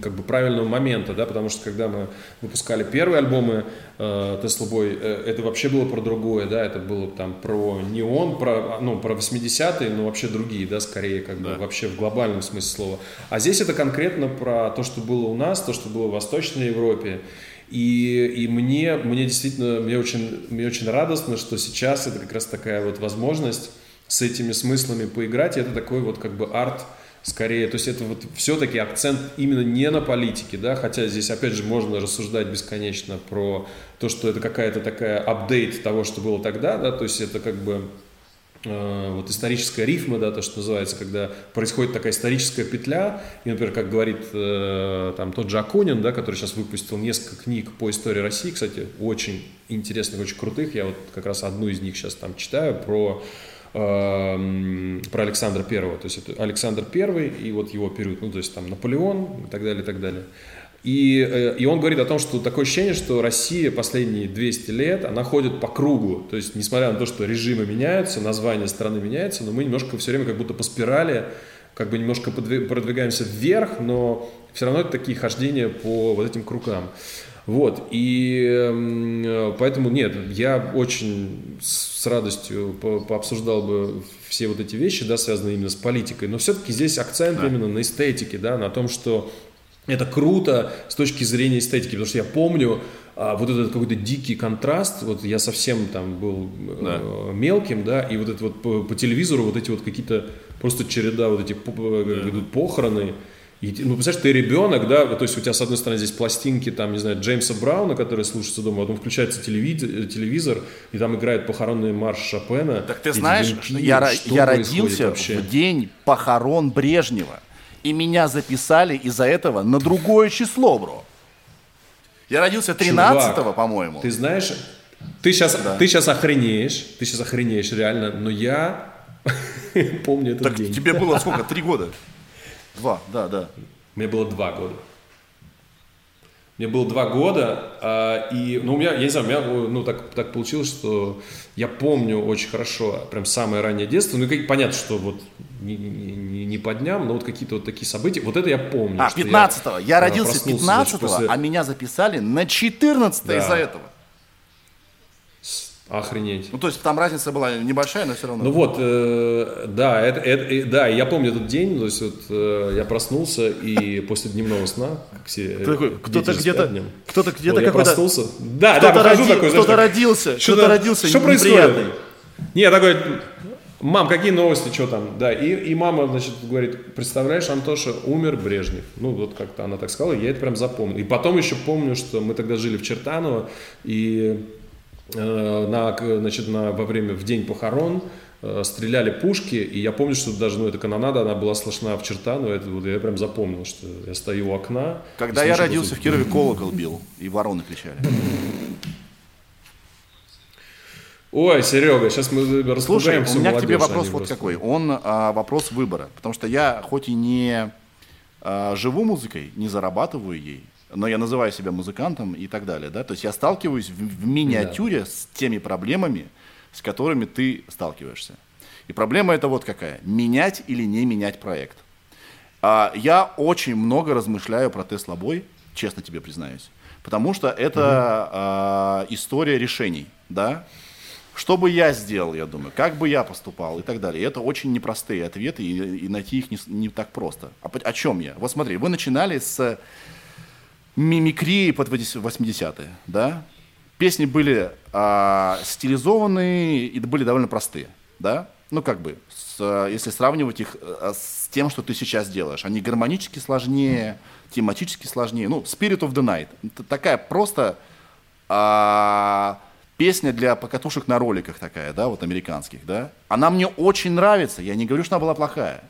как бы правильного момента, да, потому что когда мы выпускали первые альбомы э, Tesla Boy, э, это вообще было про другое, да, это было там про неон, про, ну, про 80-е, но вообще другие, да, скорее как бы вообще в глобальном смысле слова. А здесь это конкретно про то, что было у нас, то, что было в Восточной Европе. И, и мне, мне действительно, мне очень, мне очень радостно, что сейчас это как раз такая вот возможность с этими смыслами поиграть. И это такой вот как бы арт скорее, то есть это вот все-таки акцент именно не на политике, да, хотя здесь опять же можно рассуждать бесконечно про то, что это какая-то такая апдейт того, что было тогда, да, то есть это как бы вот историческая рифма, да, то, что называется, когда происходит такая историческая петля, и, например, как говорит э, там тот же Акунин, да, который сейчас выпустил несколько книг по истории России, кстати, очень интересных, очень крутых, я вот как раз одну из них сейчас там читаю, про э, про Александра Первого, то есть это Александр Первый и вот его период, ну то есть там Наполеон и так далее, и так далее. И, э, и он говорит о том, что такое ощущение, что Россия последние 200 лет, она ходит по кругу. То есть, несмотря на то, что режимы меняются, название страны меняется, но мы немножко все время как будто по спирали, как бы немножко продвигаемся вверх, но все равно это такие хождения по вот этим кругам. Вот, и э, поэтому нет, я очень с радостью по пообсуждал бы все вот эти вещи, да, связанные именно с политикой, но все-таки здесь акцент да. именно на эстетике, да, на том, что это круто с точки зрения эстетики, потому что я помню а, вот этот какой-то дикий контраст, вот я совсем там был да. э, мелким, да, и вот это вот по, по телевизору вот эти вот какие-то просто череда вот эти по, да. идут похороны, и, ну, представляешь, ты ребенок, да, то есть у тебя, с одной стороны, здесь пластинки, там, не знаю, Джеймса Брауна, которые слушаются дома, а потом включается телевизор, телевизор и там играет похоронный марш Шопена. Так ты знаешь, венки, я, я родился вообще? в день похорон Брежнева и меня записали из-за этого на другое число, бро. Я родился 13-го, по-моему. Ты знаешь, ты сейчас, да. ты сейчас охренеешь, ты сейчас охренеешь реально, но я помню этот так день. тебе было сколько? Три года? Два, да, да. Мне было два года. Мне было два года, а, и, ну, у меня, я не знаю, у меня, ну, так, так получилось, что я помню очень хорошо, прям самое раннее детство, ну, и понятно, что вот не, не, не по дням, но вот какие-то вот такие события, вот это я помню. А, 15-го, я, я родился 15-го, после... а меня записали на 14 да. из-за этого. Охренеть. Ну, то есть там разница была небольшая, но все равно. Ну вот, э, да, это, это, да, я помню этот день, то есть вот э, я проснулся и после дневного сна, как все кто-то где-то, кто-то где-то вот, я проснулся, да, да, роди, такой, кто-то родился, кто-то родился, что происходит? Не, я такой, мам, какие новости, что там, да, и, и мама, значит, говорит, представляешь, Антоша, умер Брежнев, ну вот как-то она так сказала, я это прям запомнил, и потом еще помню, что мы тогда жили в Чертаново, и Э, на, значит, на, во время, в день похорон э, стреляли пушки, и я помню, что даже, ну, эта канонада, она была слышна в черта, но это вот я прям запомнил, что я стою у окна. Когда я родился в Кирове, колокол бил, и вороны кричали. Ой, Серега, сейчас мы Слушай, у меня к тебе вопрос вот какой. Он а, вопрос выбора. Потому что я хоть и не а, живу музыкой, не зарабатываю ей, но я называю себя музыкантом и так далее, да, то есть я сталкиваюсь в, в миниатюре да. с теми проблемами, с которыми ты сталкиваешься. И проблема это вот какая: менять или не менять проект. А, я очень много размышляю про Boy, честно тебе признаюсь, потому что это угу. а, история решений, да. Что бы я сделал, я думаю, как бы я поступал и так далее. И это очень непростые ответы, и, и найти их не, не так просто. А о чем я? Вот смотри, вы начинали с мимикрии под 80-е, да? Песни были а, стилизованные и были довольно простые, да? Ну, как бы, с, если сравнивать их а, с тем, что ты сейчас делаешь. Они гармонически сложнее, тематически сложнее. Ну, Spirit of the Night. Это такая просто а, песня для покатушек на роликах такая, да, вот американских, да? Она мне очень нравится, я не говорю, что она была плохая.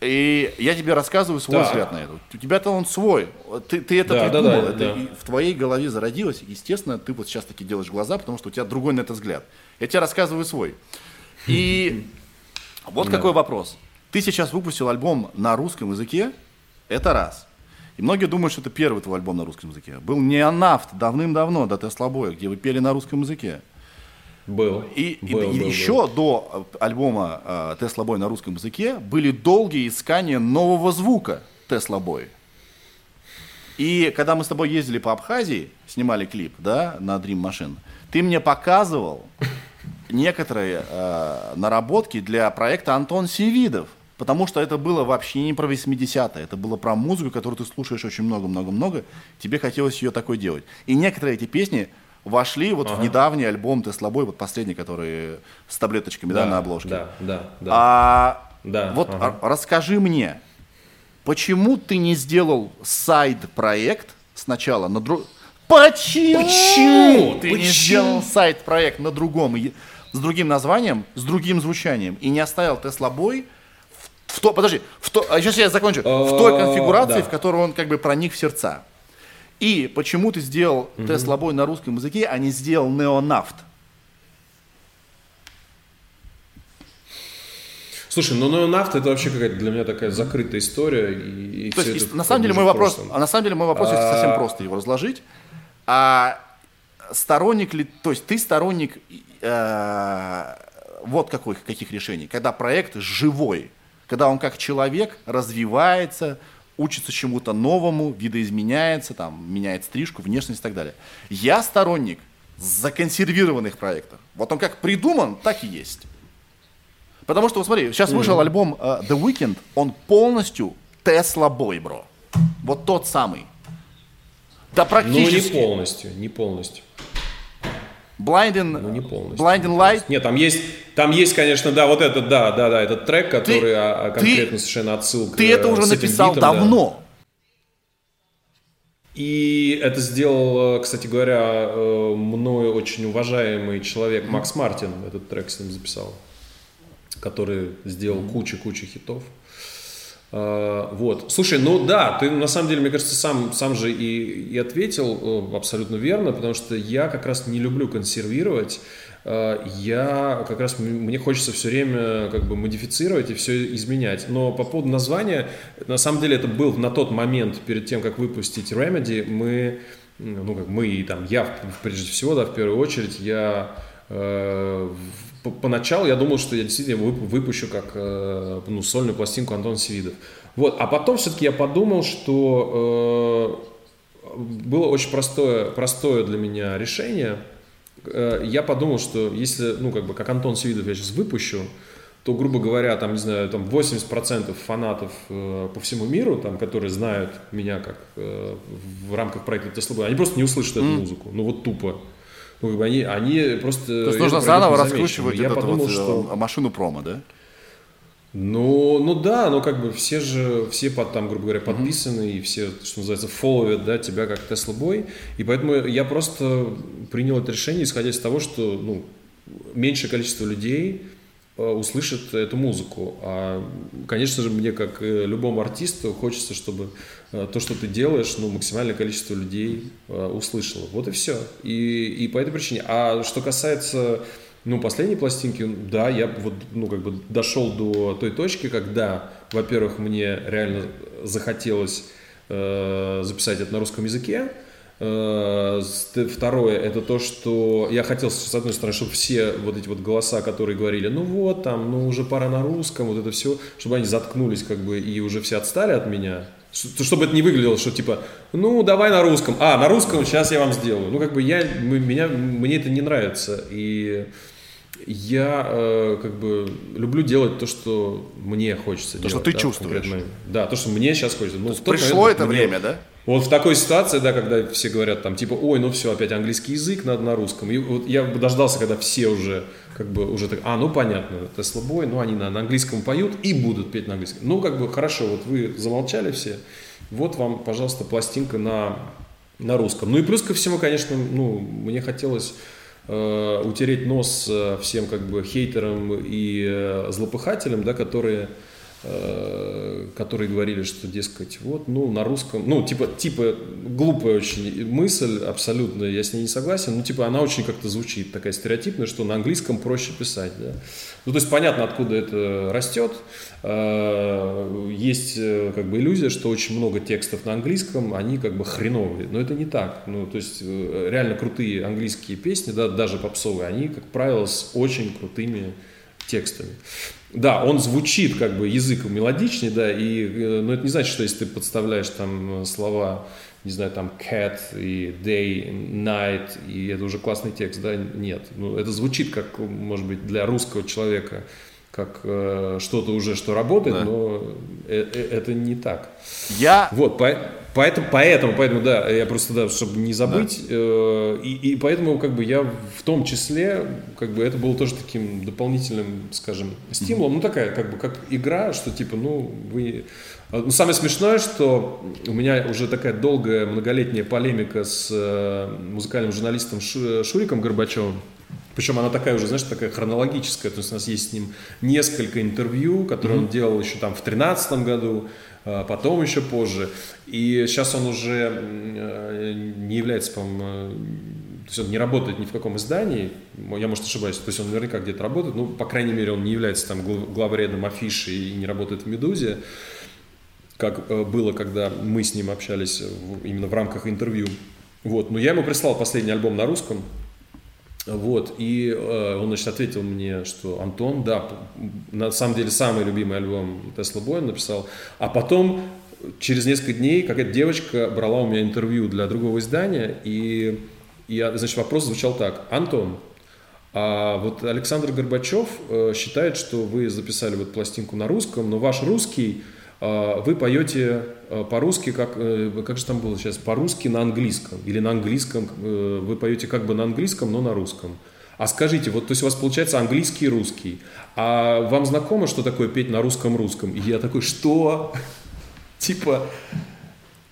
И я тебе рассказываю свой да. взгляд на это. У тебя-то он свой. Ты, ты это да, придумал, да, да, это да. в твоей голове зародилось. Естественно, ты вот сейчас таки делаешь глаза, потому что у тебя другой на это взгляд. Я тебе рассказываю свой. И вот да. какой вопрос. Ты сейчас выпустил альбом на русском языке, это раз. И многие думают, что это первый твой альбом на русском языке. Был «Неонафт» давным-давно, до Теслобоя, где вы пели на русском языке. Был. И, был, и, был, еще был. до альбома э, Tesla Boy на русском языке были долгие искания нового звука Tesla Boy. И когда мы с тобой ездили по Абхазии, снимали клип, да, на Dream Machine, ты мне показывал некоторые э, наработки для проекта Антон Севидов. Потому что это было вообще не про 80-е, это было про музыку, которую ты слушаешь очень много-много-много, тебе хотелось ее такой делать. И некоторые эти песни вошли вот ага. в недавний альбом «Ты слабой», вот последний, который с таблеточками, да, да на обложке. Да, да, да. А да, вот ага. расскажи мне, почему ты не сделал сайт-проект сначала на друг... Почему? Почему? Ты Почему? не сделал сайт-проект на другом с другим названием, с другим звучанием и не оставил Tesla Boy в, в то, подожди, в то, а сейчас я закончу, в той Э, конфигурации, да. в которой он как бы проник в сердца. И почему ты сделал Tesla Boy на русском языке, а не сделал Neonaft? Слушай, ну неонафт это вообще какая-то для меня такая закрытая история. И, и То есть, это на самом деле мой вопрос, а на самом деле мой вопрос, если совсем просто его разложить, а сторонник ли, то есть ты сторонник э, вот каких, каких решений, когда проект живой, когда он как человек развивается, учится чему-то новому, видоизменяется, там, меняет стрижку, внешность и так далее. Я сторонник законсервированных проектов. Вот он как придуман, так и есть. Потому что, вот смотри, сейчас вышел альбом э, The Weeknd, он полностью Tesla Boy, бро. Вот тот самый. Да Ну, не практически. полностью, не полностью. Blinding, Ну, не полностью. Blinding Light. Нет, там есть, там есть, конечно, да, вот этот, да, да, да, этот трек, который а, а, ты- конкретно совершенно отсылка. Ты это уже написал битом, да. давно. И это сделал, кстати говоря, э, мною очень уважаемый человек Макс Мартин. Этот трек с ним записал, который сделал кучу-кучу хитов. Э, Вот. Слушай, ну да, ты на самом деле, мне кажется, сам, сам же и, и ответил э, абсолютно верно, потому что я как раз не люблю консервировать. Э, Я как раз, мне хочется все время как бы модифицировать и все изменять. Но по поводу названия, на самом деле это был на тот момент, перед тем, как выпустить Remedy, мы, ну как мы и там, я прежде всего, да, в первую очередь, я э, Поначалу я думал, что я действительно вып- выпущу как э, ну, сольную пластинку Антон Свидов. Вот. А потом все-таки я подумал, что э, было очень простое, простое для меня решение. Э, я подумал, что если, ну, как бы, как Антон Свидов я сейчас выпущу, то, грубо говоря, там, не знаю, там 80% фанатов э, по всему миру, там, которые знают меня как э, в рамках проекта Tesla Boy, они просто не услышат эту музыку. Ну, вот тупо. Ну, как бы они, они просто... То есть нужно заново раскручивать Я подумал, вот, э, что... машину промо, да? Ну, ну да, но как бы все же, все под, там, грубо говоря, подписаны, и все, что называется, фолловят, да, тебя как Tesla Boy, и поэтому я просто принял это решение, исходя из того, что, ну, меньшее количество людей услышит эту музыку, а, конечно же, мне, как э, любому артисту, хочется, чтобы э, то, что ты делаешь, ну, максимальное количество людей э, услышало, вот и все, и, и по этой причине, а что касается ну, последней пластинки, да, я вот, ну, как бы дошел до той точки, когда, во-первых, мне реально захотелось э, записать это на русском языке. Э, второе, это то, что я хотел, с одной стороны, чтобы все вот эти вот голоса, которые говорили, ну вот, там, ну уже пора на русском, вот это все, чтобы они заткнулись, как бы, и уже все отстали от меня. Чтобы это не выглядело, что типа, ну давай на русском, а, на русском сейчас я вам сделаю. Ну, как бы я, меня, мне это не нравится. И я э, как бы люблю делать то, что мне хочется делать. что ты да, чувствуешь. Да, то, что мне сейчас хочется. Ну, в тот Пришло момент это мне- время, да? Вот в такой ситуации, да, когда все говорят там, типа, ой, ну все, опять английский язык, надо на русском. И вот я бы дождался, когда все уже, как бы, уже так, а, ну понятно, Tesla Boy, ну они на, на английском поют и будут петь на английском. Ну, как бы, хорошо, вот вы замолчали все, вот вам, пожалуйста, пластинка на, на русском. Ну и плюс ко всему, конечно, ну, мне хотелось э, утереть нос э, всем, как бы, хейтерам и э, злопыхателям, да, которые которые говорили, что, дескать, вот, ну, на русском, ну, типа, типа, глупая очень мысль, абсолютно, я с ней не согласен, ну, типа, она очень как-то звучит, такая стереотипная, что на английском проще писать, да. Ну, то есть, понятно, откуда это растет, Э, есть, э, как бы, иллюзия, что очень много текстов на английском, они, как бы, хреновые, но это не так, ну, то есть, э, реально крутые английские песни, да, даже попсовые, они, как правило, с очень крутыми текстами. Да, он звучит как бы языком мелодичнее, да, и, э, но это не значит, что если ты подставляешь там э, слова, не знаю, там cat и day, night, и это уже классный текст, да, нет. Ну, это звучит как, может быть, для русского человека как э, что-то уже, что работает, Да. но э- э- это не так. Я Вот, по- поэтому, поэтому, поэтому, да, я просто, да, чтобы не забыть, э, и, и поэтому, как бы, я в том числе, как бы, это было тоже таким дополнительным, скажем, стимулом, ну, такая, как бы, как игра, что, типа, ну, вы... Ну, самое смешное, что у меня уже такая долгая, многолетняя полемика с э, музыкальным журналистом Шу- Шуриком Горбачевым, Причем она такая уже, знаешь, такая хронологическая. То есть у нас есть с ним несколько интервью, которые mm-hmm. он делал еще там в 2013 году, а потом еще позже. И сейчас он уже э, не является, по-моему, то есть он не работает ни в каком издании, я, может, ошибаюсь, то есть он наверняка где-то работает, ну, по крайней мере, он не является там главредом афиши и не работает в «Медузе», как э, было, когда мы с ним общались именно в рамках интервью. Вот, но я ему прислал последний альбом на русском, вот, и э, он, значит, ответил мне, что Антон, да, на самом деле самый любимый альбом Тесла Боя написал, а потом через несколько дней какая-то девочка брала у меня интервью для другого издания, и, и значит, вопрос звучал так, Антон, а вот Александр Горбачев э, считает, что вы записали вот пластинку на русском, но ваш русский а, вы поете а, по-русски, как, э, как же там было сейчас, по-русски на английском, или на английском, э, вы поете как бы на английском, но на русском. А скажите, вот то есть у вас получается английский и русский, а вам знакомо, что такое петь на русском-русском? И я такой, что? Типа,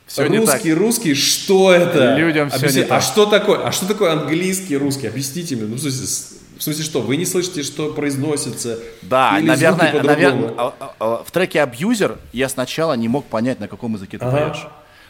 все русский, русский, что это? Людям все не так. А что такое? А что такое английский русский? Объясните мне. Ну, в смысле, в смысле, что? Вы не слышите, что произносится? Да, Или наверное, наверное а, а, а, в треке «Абьюзер» я сначала не мог понять, на каком языке ты ага. поешь.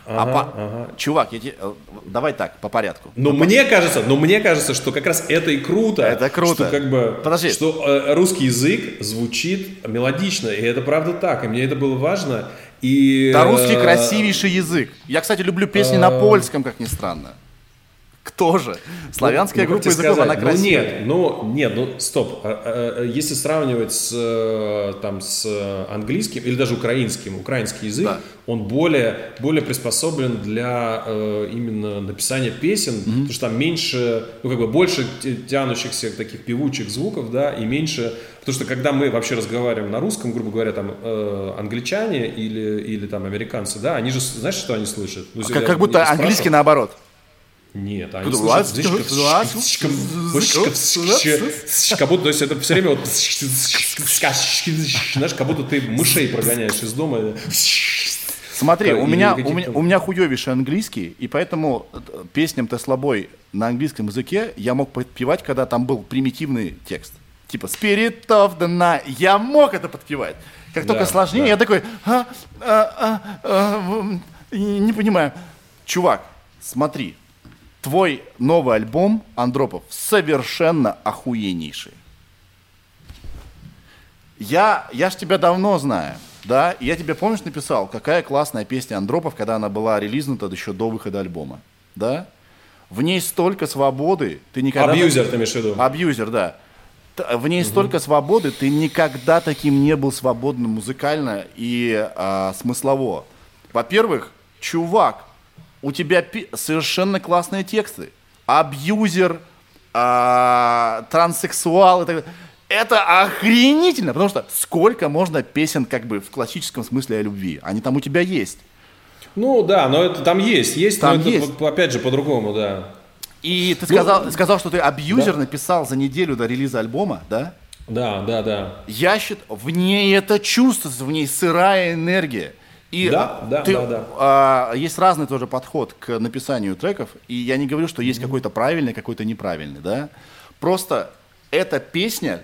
А ага, по... ага. Чувак, я тебе... Э, давай так, по порядку. Но ну, мне по... кажется, но мне кажется, что как раз это и круто. Это круто. Что как бы, Подожди. что э, русский язык звучит мелодично, и это правда так, и мне это было важно. И, да, русский э, красивейший язык. Я, кстати, люблю песни на польском, как ни странно тоже. Славянская ну, группа языков, она красивая. Ну нет, ну нет, ну стоп. А, а, а, если сравнивать с, э, там, с английским или даже украинским, украинский язык, да. он более, более приспособлен для э, именно написания песен, mm-hmm. потому что там меньше, ну как бы больше тянущихся таких певучих звуков, да, и меньше Потому что когда мы вообще разговариваем на русском, грубо говоря, там э, англичане или, или там американцы, да, они же, знаешь, что они слышат? Ну, как, как будто английский наоборот. Нет, они слышат как будто, то есть это все время вот, знаешь, как будто ты мышей прогоняешь из дома. Смотри, у меня, у, меня, у меня хуевейший английский, и поэтому песням Теслобой на английском языке я мог подпевать, когда там был примитивный текст. Типа Spirit of the Night. Я мог это подпевать. Как да, только сложнее, да. я такой, а, а, а, а, не понимаю. Чувак, смотри, твой новый альбом, Андропов, совершенно охуеннейший. Я, я ж тебя давно знаю, да, я тебе, помнишь, написал, какая классная песня Андропов, когда она была релизнута еще до выхода альбома, да? В ней столько свободы, ты никогда... Абьюзер, ты имеешь в виду? Абьюзер, да. В ней угу. столько свободы, ты никогда таким не был свободным музыкально и а, смыслово. Во-первых, чувак, у тебя совершенно классные тексты. Абьюзер, а, транссексуал и так далее. Это охренительно, потому что сколько можно песен как бы в классическом смысле о любви? Они там у тебя есть. Ну да, но это там есть, есть, там но есть. это опять же по-другому, да. И ты сказал, ну, сказал, что ты абьюзер да. написал за неделю до релиза альбома, да? Да, да, да. Я считаю, в ней это чувствуется, в ней сырая энергия. И да, да, ты, да, да. А, есть разный тоже подход к написанию треков, и я не говорю, что есть mm-hmm. какой-то правильный, какой-то неправильный, да. Просто эта песня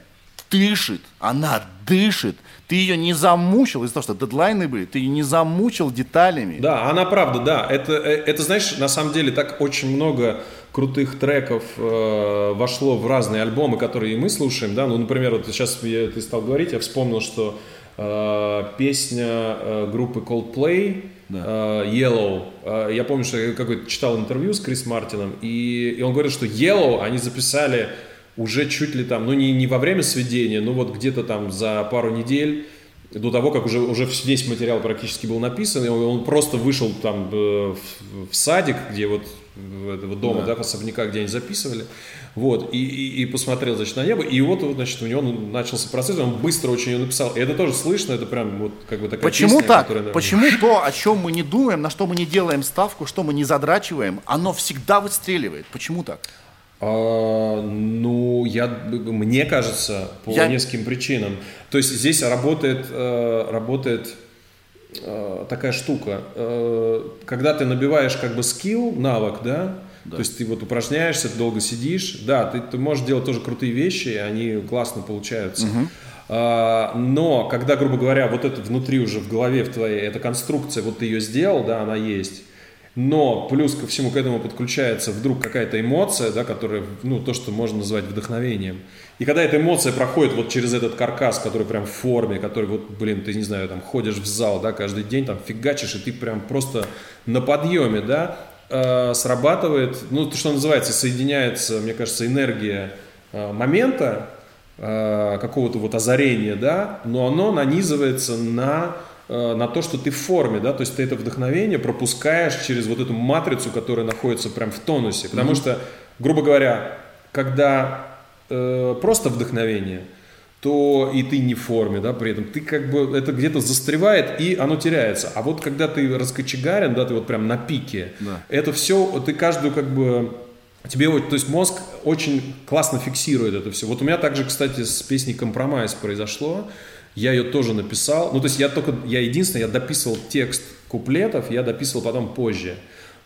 дышит, она дышит. Ты ее не замучил из-за того, что дедлайны были, ты ее не замучил деталями. Да, она правда, да. Это, э, это знаешь, на самом деле так очень много крутых треков э, вошло в разные альбомы, которые мы слушаем, да. Ну, например, вот сейчас я, ты стал говорить, я вспомнил, что песня э, группы Coldplay да. Э, Yellow. Я помню, что я какой-то читал интервью с Крис Мартином, и, и он говорит, что Yellow они записали уже чуть ли там, ну не, не во время сведения, но вот где-то там за пару недель до того, как уже, уже весь материал практически был написан, и он, просто вышел там в, в садик, где вот этого дома, да, да особняка, где они записывали, вот, и, и, и посмотрел, значит, на небо, и вот, значит, у него начался процесс, он быстро очень ее написал, и это тоже слышно, это прям вот как бы такая Почему песня, так? Которая, Почему то, о чем мы не думаем, на что мы не делаем ставку, что мы не задрачиваем, оно всегда выстреливает? Почему так? А, ну, я, мне кажется, по я... нескольким причинам. То есть здесь работает, э, работает э, такая штука. Э, когда ты набиваешь как бы скилл, навык, да, да. То есть ты вот упражняешься, долго сидишь, да, ты, ты можешь делать тоже крутые вещи, они классно получаются. А, но когда, грубо говоря, вот это внутри уже в голове в твоей, эта конструкция, вот ты ее сделал, да, она есть, но плюс ко всему к этому подключается вдруг какая-то эмоция, да, которая, ну, то, что можно назвать вдохновением. И когда эта эмоция проходит вот через этот каркас, который прям в форме, который вот, блин, ты, не знаю, там ходишь в зал, да, каждый день там фигачишь, и ты прям просто на подъеме, да, э, срабатывает, ну, то, что называется, соединяется, мне кажется, энергия э, момента, э, какого-то вот озарения, да, но оно нанизывается на э, на то, что ты в форме, да, то есть ты это вдохновение пропускаешь через вот эту матрицу, которая находится прям в тонусе, потому mm-hmm. что, грубо говоря, когда э, просто вдохновение, то и ты не в форме, да, при этом ты как бы, это где-то застревает и оно теряется. А вот когда ты раскочегарен, да, ты вот прям на пике, да. это все, ты каждую как бы тебе, то есть мозг очень классно фиксирует это все. Вот у меня также, кстати, с песней «Compromise» произошло. Я ее тоже написал. Ну, то есть я только, я единственное, я дописывал текст куплетов, я дописывал потом позже.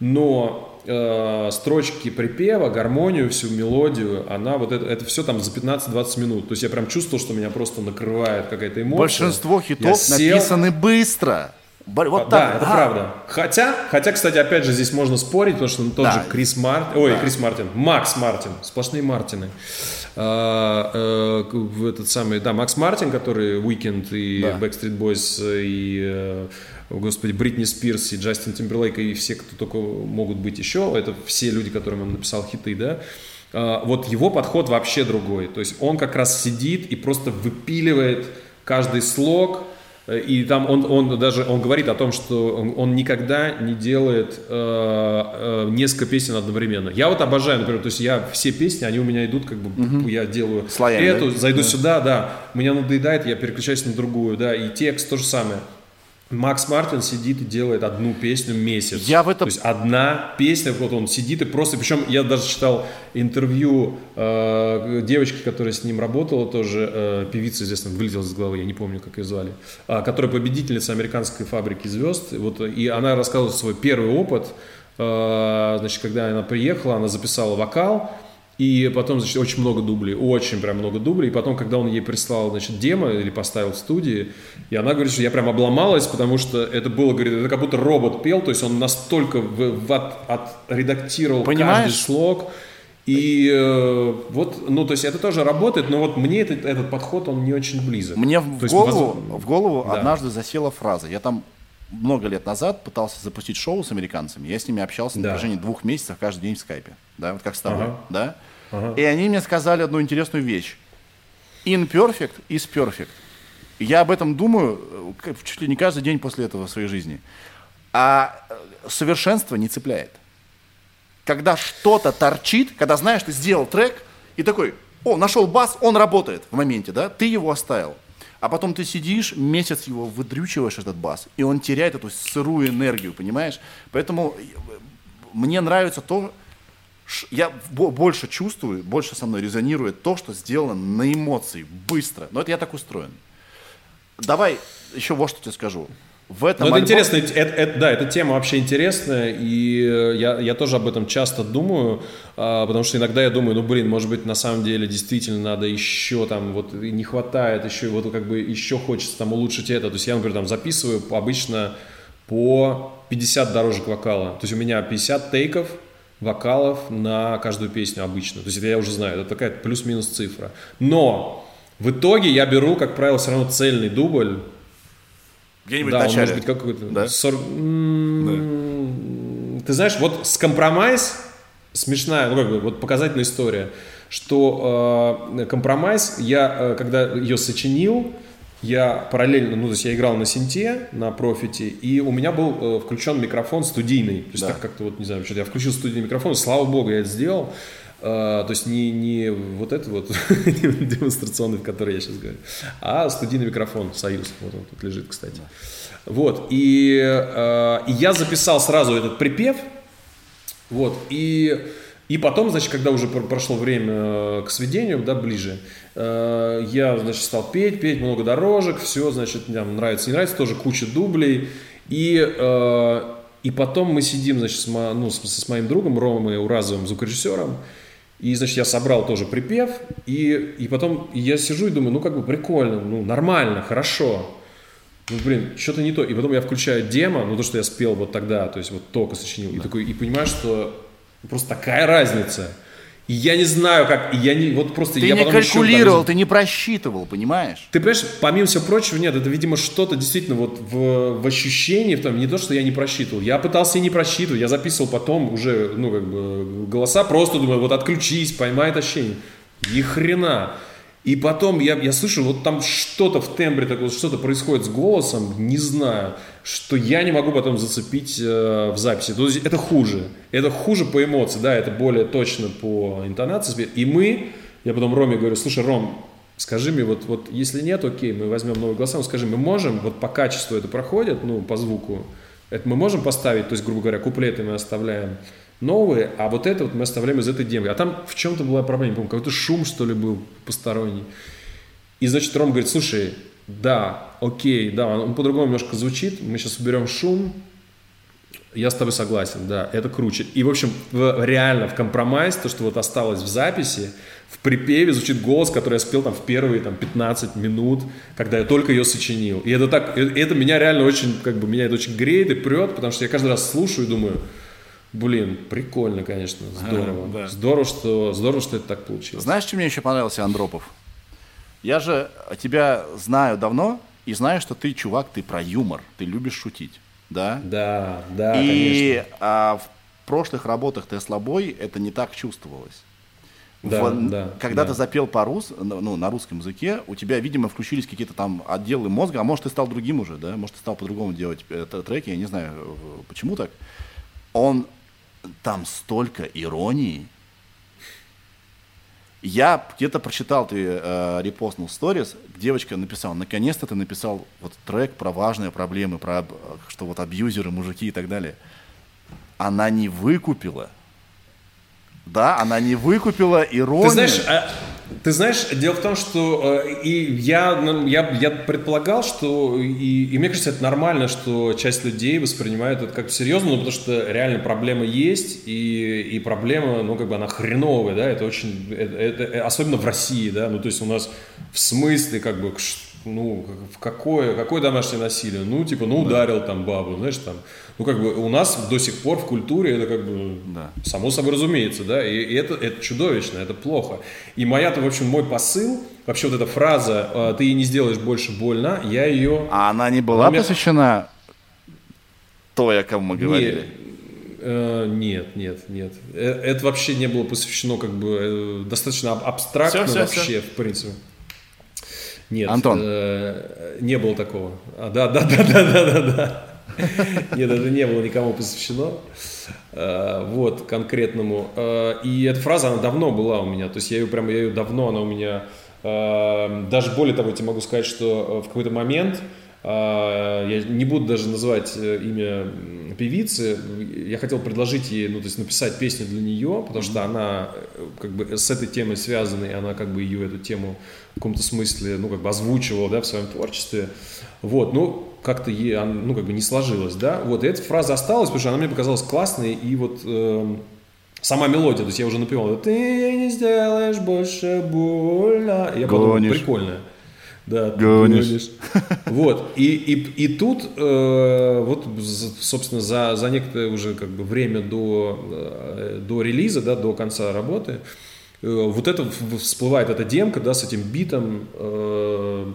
Но э, строчки припева, гармонию, всю мелодию, она вот это, это все там за 15-20 минут. То есть я прям чувствовал, что меня просто накрывает какая-то эмоция. Большинство хитов сел... написаны быстро. Вот да, так. это а. правда. Хотя, хотя, кстати, опять же, здесь можно спорить, потому что тот да. же Крис Мартин, ой, да. Крис Мартин, Макс Мартин, сплошные Мартины. А, а, этот самый, да, Макс Мартин, который Weekend и да. Backstreet Boys и э, господи, Бритни Спирс и Джастин Тимберлейк и все, кто только могут быть еще, это все люди, которым он написал хиты, да, а, вот его подход вообще другой. То есть он как раз сидит и просто выпиливает каждый слог, и там он, он даже он говорит о том, что он, он никогда не делает э, э, несколько песен одновременно. Я вот обожаю, например, то есть я все песни, они у меня идут как бы, угу. я делаю Слоями, эту, да? зайду да. сюда, да, меня надоедает, я переключаюсь на другую, да, и текст то же самое. Макс Мартин сидит и делает одну песню месяц. Я в этом... То есть одна песня, вот он сидит и просто... Причем я даже читал интервью э, девочки, которая с ним работала, тоже э, певица, известно, вылетела из головы, я не помню, как ее звали, э, которая победительница американской фабрики звезд. Вот, и она рассказывала свой первый опыт. Э, значит, когда она приехала, она записала вокал, и потом, значит, очень много дублей, очень прям много дублей. И потом, когда он ей прислал, значит, демо или поставил в студии, и она говорит, что я прям обломалась, потому что это было, говорит, это как будто робот пел, то есть он настолько в, в от, отредактировал Понимаешь? каждый слог. И э, вот, ну, то есть это тоже работает, но вот мне этот, этот подход, он не очень близок. Мне в то голову, есть, в голову да. однажды засела фраза. Я там много лет назад пытался запустить шоу с американцами. Я с ними общался да. на протяжении двух месяцев каждый день в скайпе. Да, вот как с тобой. Ага. Да? Ага. И они мне сказали одну интересную вещь. Imperfect is perfect. Я об этом думаю э, чуть ли не каждый день после этого в своей жизни. А э, совершенство не цепляет. Когда что-то торчит, когда знаешь, ты сделал трек, и такой, о, нашел бас, он работает в моменте, да, ты его оставил. А потом ты сидишь, месяц его выдрючиваешь, этот бас, и он теряет эту сырую энергию, понимаешь? Поэтому э, мне нравится то, я больше чувствую, больше со мной резонирует то, что сделано на эмоции, быстро. Но это я так устроен. Давай еще вот что тебе скажу. В этом ну, это альбом... интересно, это, это, да, эта тема вообще интересная, и э, я, я тоже об этом часто думаю, а, потому что иногда я думаю, ну, блин, может быть, на самом деле действительно надо еще там, вот не хватает, еще вот как бы еще хочется там улучшить это, то есть я, например, там записываю обычно по 50 дорожек вокала, то есть у меня 50 тейков, вокалов на каждую песню обычно. То есть это я уже знаю, это такая плюс-минус цифра. Но в итоге я беру, как правило, все равно цельный дубль. Где-нибудь да, в начале. может быть какой-то... Да? 40... да. Ты знаешь, вот с компромисс смешная, ну как бы, вот показательная история, что э, компромисс, я, э, когда ее сочинил, я параллельно, ну, то есть я играл на синте, на профите, и у меня был э, включен микрофон студийный. То есть да. так как-то вот, не знаю, что-то я включил студийный микрофон, слава богу, я это сделал. Uh, то есть не, не вот это вот демонстрационный, в который я сейчас говорю, а студийный микрофон Союз. Вот он тут лежит, кстати. Вот. И, uh, и я записал сразу этот припев. Вот. И, и потом, значит, когда уже прошло время э, к сведению, да, ближе, Э, я, значит, стал петь, петь много дорожек, все, значит, там нравится, не нравится, тоже куча дублей. И, э, и потом мы сидим, значит, с, ну, с, с моим другом Ромой Уразовым, звукорежиссером, и, значит, я собрал тоже припев, и, и потом я сижу и думаю, ну, как бы прикольно, ну, нормально, хорошо. Ну, блин, что-то не то. И потом я включаю демо, ну, то, что я спел вот тогда, то есть вот только сочинил, и такой, и понимаю, что просто такая разница. И я не знаю, как, я не, вот просто Ты я не потом еще там- калькулировал, ты не просчитывал, понимаешь? ты понимаешь, помимо всего прочего, нет, это, видимо, что-то действительно вот в, в ощущении, в том, не то, что я не просчитывал. Я пытался и не просчитывать, я записывал потом уже, ну, как бы, голоса, просто думаю, вот отключись, поймай это ощущение. Ни хрена. И потом я, я слышу, вот там что-то в тембре такое, что-то происходит с голосом, не знаю, что я не могу потом зацепить э, в записи. То есть это хуже. Это хуже по эмоции, да, это более точно по интонации. И мы, я потом Роме говорю, слушай, Ром, скажи мне, вот, вот если нет, окей, мы возьмем новые голоса, но скажи, мы можем, вот по качеству это проходит, ну, по звуку, это мы можем поставить, то есть, грубо говоря, куплеты мы оставляем новые, а вот это вот мы оставляем из этой демки. А там в чем-то была проблема, помню, какой-то шум, что ли, был посторонний. И, значит, Ром говорит, слушай, да, окей, да, он, по-другому немножко звучит, мы сейчас уберем шум, я с тобой согласен, да, это круче. И, в общем, в- реально в компромисс, то, что вот осталось в записи, в припеве звучит голос, который я спел там в первые там 15 минут, когда я только ее сочинил. И это так, это меня реально очень, как бы, меня это очень греет и прет, потому что я каждый раз слушаю и думаю, блин, прикольно, конечно, здорово. да. Здорово, что, здорово, что это так получилось. Знаешь, чем мне еще понравился Андропов? Я же тебя знаю давно и знаю, что ты, чувак, ты про юмор, ты любишь шутить, да? Да, да, и конечно. а, в прошлых работах Тесла Бой это не так чувствовалось. Да, В- да, когда да. ты запел по рус, ну, на русском языке, у тебя, видимо, включились какие-то там отделы мозга, а может, ты стал другим уже, да? Может, ты стал по-другому делать э, треки, я не знаю, э, почему так. Он, там столько иронии. Я где-то прочитал, ты э, репостнул сторис, девочка написала, наконец-то ты написал вот трек про важные проблемы, про об- что вот абьюзеры, мужики и так далее. Она не выкупила. Да, она не выкупила иронию. Ты знаешь, а, ты знаешь, дело в том, что э, и я, ну, я, я предполагал, что и, и мне кажется, это нормально, что часть людей воспринимают это как серьезно, ну, потому что реально проблема есть, и, и проблема, ну, как бы она хреновая, да, это очень, это, это- особенно в России, да, ну, то есть у нас в смысле, как бы, ш- ну, в какое, какое домашнее насилие? Ну, типа, ну, ударил там бабу, знаешь, там, ну, как бы у нас до сих пор в культуре это как бы Да. Само собой разумеется, да, и, и это, это чудовищно, это плохо. И моя-то, в общем, мой посыл, вообще вот эта фраза э, «ты ей не сделаешь больше больно», я ее... А она не была меня- посвящена той, о ком мы говорили? э, нет, нет, нет. Э, Это вообще не было посвящено как бы э, достаточно аб- абстрактно Всё, всё, вообще, в принципе. Нет, Антон. э, не было такого. А, да, да, да, да, да, да, да. Нет, это не было никому посвящено. Э, Вот, конкретному. Э, И эта фраза, она давно была у меня. То есть я ее прям, я ее давно, она у меня... э, Даже более того, я тебе могу сказать, что в какой-то момент я не буду даже называть э, имя певицы. Я хотел предложить ей, ну, то есть написать песню для нее, потому что она э, как бы с этой темой связана, и она как бы ее эту тему в каком-то смысле, ну, как бы озвучивала, да, в своем творчестве. Вот, ну, как-то ей, ну, как бы не сложилось, да. Вот, и эта фраза осталась, потому что она мне показалась классной, и вот эм, сама мелодия, то есть я уже напевал, ты не сделаешь больше больно. И я подумал, Гонишь. прикольно. Да, ты Гонишь. гонишь. Вот, и, и, и тут, э, вот, собственно, за, за некоторое уже как бы время до, э, до релиза, да, до конца работы, э, вот это всплывает эта демка, да, с этим битом, э,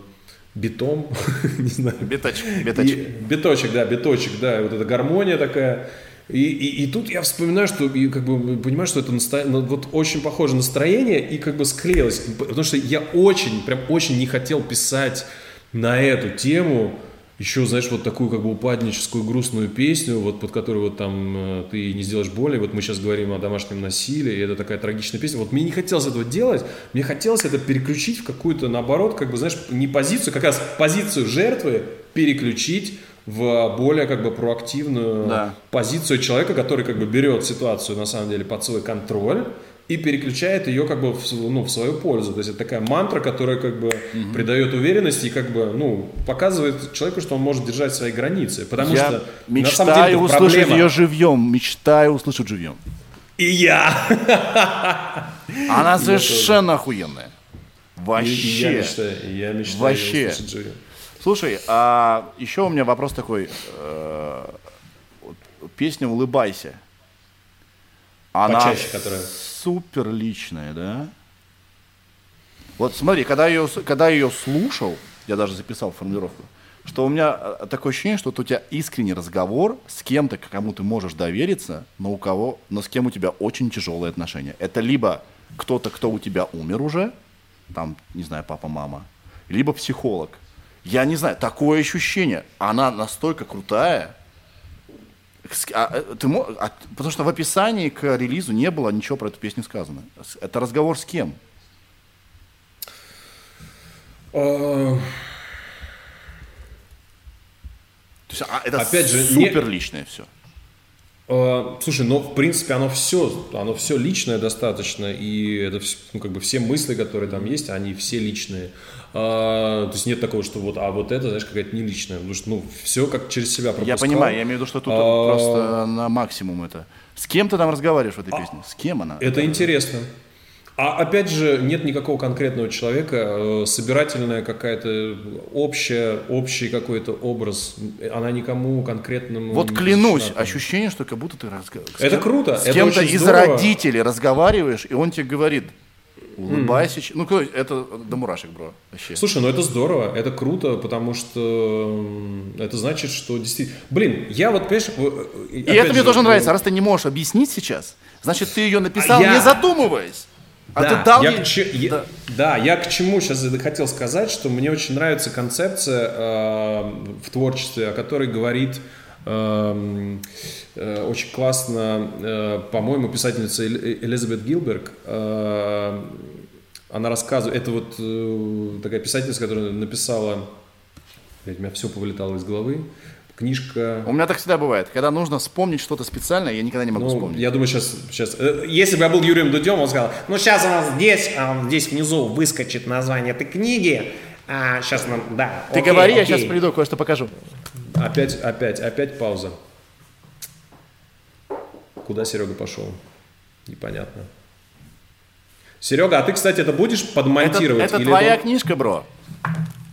битом, не знаю, Биточек, и- биточек. биточек, да, биточек, да, и вот эта гармония такая. И, и, и тут я вспоминаю, что и как бы понимаю, что это ну, вот очень похоже настроение и как бы склеилось. Потому что я очень, прям очень не хотел писать на эту тему еще, знаешь, вот такую как бы упадническую грустную песню, вот под которую вот там э, ты не сделаешь боли, вот мы сейчас говорим о домашнем насилии, и это такая трагичная песня. Вот мне не хотелось этого делать, мне хотелось это переключить в какую-то, наоборот, как бы, знаешь, не позицию, как раз позицию жертвы переключить в более как бы проактивную Да. позицию человека, который как бы берет ситуацию на самом деле под свой контроль, и переключает ее как бы в, ну, в свою пользу. То есть это такая мантра, которая как бы придает уверенность и как бы, ну, показывает человеку, что он может держать свои границы. Потому Я что на самом деле мечтаю услышать проблема. ее живьем, мечтаю услышать живьем. И я. Она совершенно охуенная. Я Вообще. мечтаю, я мечтаю Вообще. услышать живьем. Слушай, а еще у меня вопрос такой. э, Песня «Улыбайся». Она Почаще, которая. супер личная, да? Вот смотри, когда ее, когда ее слушал, я даже записал формулировку, что у меня э, такое ощущение, что у тебя искренний разговор с кем-то, к кому ты можешь довериться, но у кого, но с кем у тебя очень тяжелые отношения. Это либо кто-то, кто у тебя умер уже, там, не знаю, папа, мама, либо психолог. Я не знаю, такое ощущение. Она настолько крутая. А, э, ты а, потому что в описании к релизу не было ничего про эту песню сказано. Это разговор с кем? А, То есть, а, это Опять же, не- супер личное все. а, Слушай, ну, в принципе, оно все, оно все личное достаточно, и это ну, как бы все мысли, которые там есть, они все личные. А, то есть нет такого, что вот, а вот это, знаешь, какая-то не личная, потому что, ну, все как через себя Я пропускал. понимаю, я имею в виду, что тут А, просто на максимум это. С кем ты там разговариваешь в этой песне? С кем она? Это интересно. А опять же, нет никакого конкретного человека, э, собирательная какая-то общая, общий какой-то образ, она никому конкретному... Вот клянусь, посвящена. ощущение, что как будто ты разговариваешь. Это круто, С это кем-то из здорово. родителей разговариваешь, и он тебе говорит, улыбайся. ч- Ну, это до мурашек, бро. Вообще. Слушай, ну это здорово, это круто, потому что это значит, что действительно... Блин, я вот, понимаешь... э, И это мне э, тоже нравится. Раз ты не можешь объяснить сейчас, значит, ты ее написал, я- не задумываясь. А да, ты дал я ей- к че- я- Да. да, я к чему сейчас хотел сказать, что мне очень нравится концепция э, в творчестве, о которой говорит э, очень классно, э, по-моему, писательница Эль- Элизабет Гилберг. Э, она рассказывает, это вот э, такая писательница, которая написала, блядь, у меня все повылетало из головы, книжка... У меня так всегда бывает. Когда нужно вспомнить что-то специальное, я никогда не могу Ну, вспомнить. я думаю, сейчас, сейчас. э, Если бы я был Юрием Дудем, он сказал, Ну, сейчас у нас здесь, а, здесь внизу выскочит название этой книги. А, сейчас нам, да. Ты окей, говори, я окей. сейчас приду, кое-что покажу. опять, опять, опять пауза. Куда Серега пошел? Непонятно. Серега, а ты, кстати, это будешь Это, подмонтировать? это или твоя это- книжка, бро.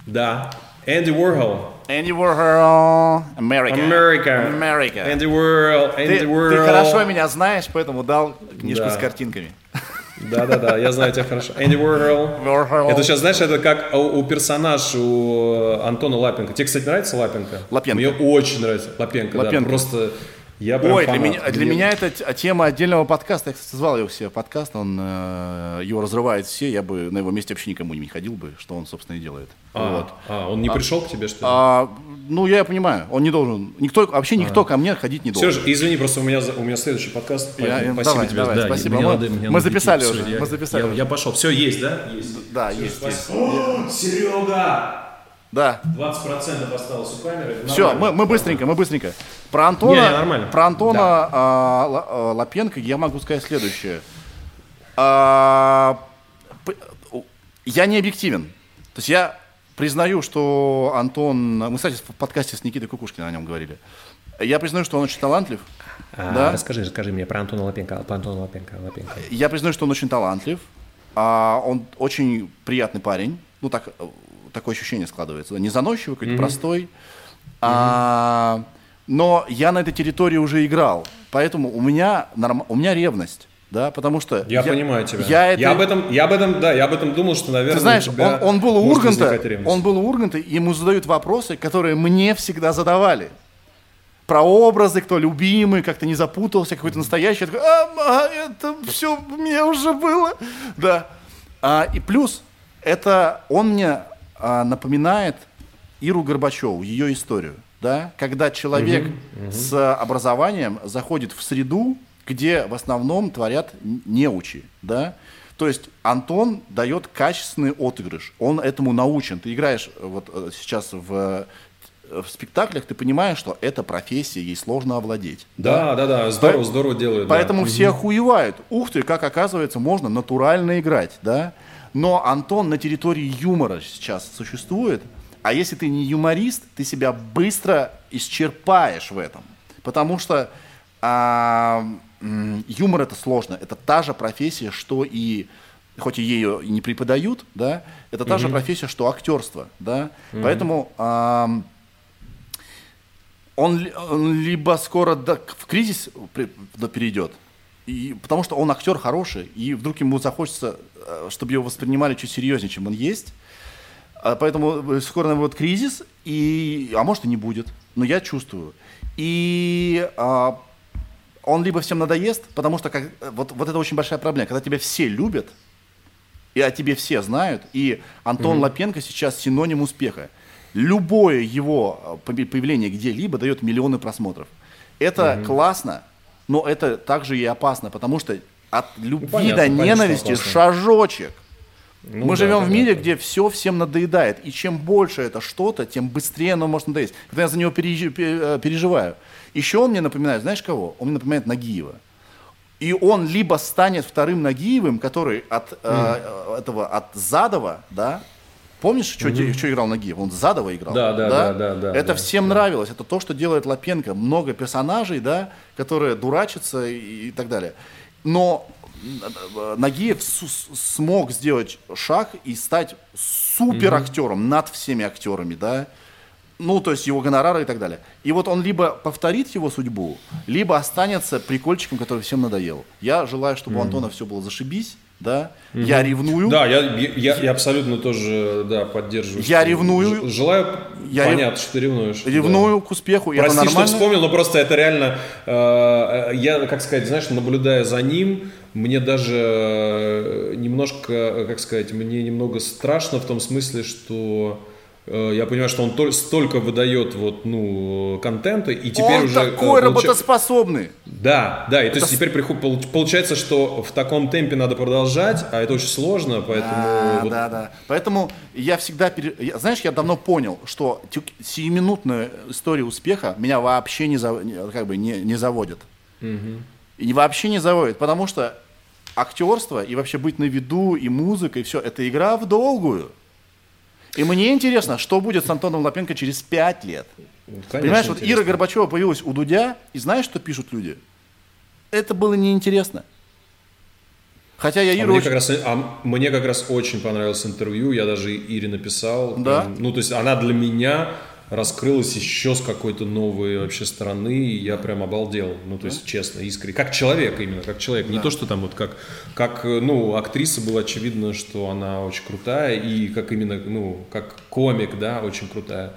Да. Энди Уорхол. Andy Warhol, America. America. America. Энди Уорхол. Ты, Энди ты Уорхол. хорошо меня знаешь, поэтому дал книжку Да. с картинками. Да-да-да, я знаю тебя хорошо. Энди Уорхол. Это сейчас, знаешь, это как у, у персонаж у Антона Лапенко. Тебе, кстати, нравится Лапенко? Лапенко. Мне очень нравится Лапенко. да. Лапенко. просто я прям Ой, для фанат. меня, для Мне- меня это тема отдельного подкаста. Я, кстати, звал его себе подкаст. Он э, его разрывает все. Я бы на его месте вообще никому не ходил бы, что он, собственно, и делает. А, Вот. а, он не пришел к тебе, что ли? А, ну, я понимаю, он не должен. Никто, вообще никто ко мне ходить не должен. Сереж, извини, просто у меня, у меня следующий подкаст. Я- спасибо давай, тебе. давай, Да, спасибо. мне Мы- надо- мне мы надо записали идти. уже, я- мы записали Я, уже. я пошел. Все, есть, да? Есть. Да, есть, есть. Серега! Да. 20% осталось у камеры. Все, мы, мы быстренько, мы быстренько. Про Антона, Не, не, нормально. Про Антона Да. а, а, Лапенко я могу сказать следующее. А, я не объективен. То есть я признаю, что Антон... Мы, кстати, в подкасте с Никитой Кукушкиным о нем говорили. Я признаю, что он очень талантлив. А, да? Расскажи, расскажи мне про Антона Лапенко. Про Антона Лапенко. Лапенко. Я признаю, что он очень талантлив. А он очень приятный парень. Ну, так, такое ощущение складывается. Не заносчивый, какой-то простой. А, но я на этой территории уже играл. Поэтому у меня, норм... у меня ревность. Да, потому что... Я, понимаю тебя. Я, это- об этом, я об этом, да, я об этом думал, что, наверное, Ты знаешь, он, он был у Урганта, он был у Урганта, и ему задают вопросы, которые мне всегда задавали. Про образы, кто любимый, как-то не запутался, какой-то настоящий. Я такой, а, это все у меня уже было. Да. А, и плюс, это он мне а, напоминает Иру Горбачеву, ее историю. Да? Когда человек с образованием заходит в среду, где в основном творят неучи. Да? То есть Антон дает качественный отыгрыш. Он этому научен. Ты играешь э, вот э, сейчас в в спектаклях, ты понимаешь, что это профессия, ей сложно овладеть. Да, да, да, здорово, здорово делают. да. Поэтому все охуевают. Ух ты, как оказывается, можно натурально играть, да? Но Антон на территории юмора сейчас существует, а если ты не юморист, ты себя быстро исчерпаешь в этом. Потому что а, юмор это сложно. Это та же профессия, что и хоть и ее и не преподают, да, это та же профессия, что актерство, да. Поэтому ам, он, он либо скоро до- в кризис при- да, перейдет, и, потому что он актер хороший, и вдруг ему захочется, э, чтобы его воспринимали чуть серьезнее, чем он есть. А Поэтому э, скоро будет кризис, и, а может и не будет, но я чувствую. И а, он либо всем надоест, потому что как, э, вот, вот это очень большая проблема, когда тебя все любят, и о тебе все знают, и Антон Лапенко сейчас синоним успеха. Любое его э, появление где-либо дает миллионы просмотров. Это классно, но это также и опасно, потому что от любви понятно, до ненависти опасно. шажочек. Ну Мы да, живем в мире, где все всем надоедает. И чем больше это что-то, тем быстрее оно может надоесть. Когда я за него э, переживаю. Еще он мне напоминает, знаешь кого? Он мне напоминает Нагиева. И он либо станет вторым Нагиевым, который от э, этого, от Задова, да, Помнишь, что, де- что играл Нагиев? Он Задова играл. Да, да, да, да, да, Это да, всем нравилось. Это то, что делает Лапенко. Много персонажей, да, которые дурачатся и, и так далее. Но э, Нагиев смог сделать шаг и стать супер актером над всеми актерами, да. Ну, то есть его гонорары и так далее. И вот он либо повторит его судьбу, либо останется прикольчиком, который всем надоел. Я желаю, чтобы у Антона все было зашибись, да. Я ревную. Да, я, я, я абсолютно тоже да, поддерживаю. Я ревную. Желаю, Я рев- понятно, что ты ревнуешь. да. Ревную к успеху, и это Прости, что нормально. вспомнил, но просто это реально, э, я, как сказать, знаешь, наблюдая за ним, мне даже э, немножко, э, как сказать, мне немного страшно в том смысле, что э, я понимаю, что он тол- столько выдает вот, ну, контента, и теперь он уже... э, такой получа- работоспособный. Да, да, и то есть теперь приход- получ- получается, что в таком темпе надо продолжать, а это очень сложно, поэтому... Да, вот- да, да. Поэтому я всегда, пере- знаешь, я давно понял, что сиюминутная история успеха меня вообще не, зав- как бы не, не заводит. И не- вообще не заводит, потому что актерство и вообще быть на виду, и музыка, и все, это игра в долгую. И мне интересно, что будет с Антоном Лапенко через пять лет. Конечно, Понимаешь, вот интересно. Ира Горбачева появилась у Дудя, и знаешь, что пишут люди? Это было неинтересно. Хотя я А Иру мне, очень- как раз, а мне как раз очень понравилось интервью, я даже Ире написал. Да? Ну, то есть она для меня раскрылась еще с какой-то новой вообще стороны, и я прям обалдел. Ну, то есть, честно, искренне. Как человек именно, как человек. Не то, что там вот как, как, ну, актриса было очевидно, что она очень крутая, и как именно, ну, как комик, да, очень крутая.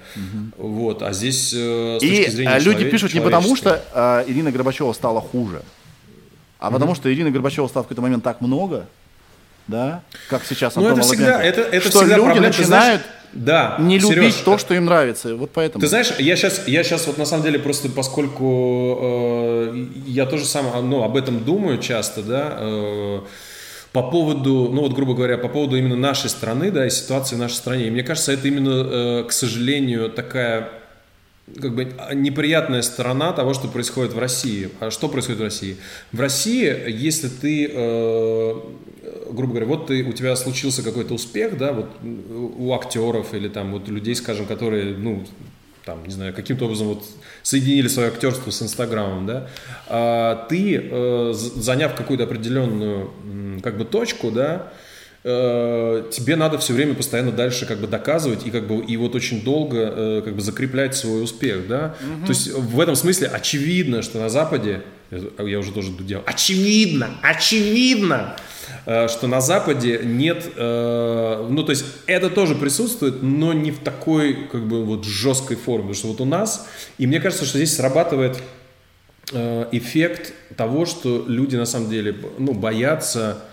Вот, а здесь э, с И точки зрения э, люди пишут не потому, что э, Ирина Горбачева стала хуже, а потому что Ирина Горбачева стала в какой-то момент так много, да, как сейчас Ну, Антон это всегда, это, это что всегда люди проблема. Ты начинают знаешь, да, не любить Сереж, то, что им нравится. Вот поэтому. Ты знаешь, я сейчас, я сейчас вот на самом деле просто поскольку э, я тоже сам ну, об этом думаю часто, да, э, по поводу, ну вот грубо говоря, по поводу именно нашей страны, да, и ситуации в нашей стране. И мне кажется, это именно, э, к сожалению, такая как бы неприятная сторона того, что происходит в России. А что происходит в России? В России, если ты, э, грубо говоря, вот ты, у тебя случился какой-то успех, да, вот у актеров или там вот людей, скажем, которые, ну, там, не знаю, каким-то образом вот соединили свое актерство с Инстаграмом, да, а ты, э, заняв какую-то определенную, как бы, точку, да, э, тебе надо все время постоянно дальше как бы доказывать и как бы и вот очень долго э, как бы закреплять свой успех, да. То есть в этом смысле очевидно, что на Западе, я уже тоже дудел, очевидно, очевидно, э, что на Западе нет, э, ну то есть это тоже присутствует, но не в такой как бы вот жесткой форме, потому что вот у нас, и мне кажется, что здесь срабатывает э, эффект того, что люди на самом деле ну, боятся,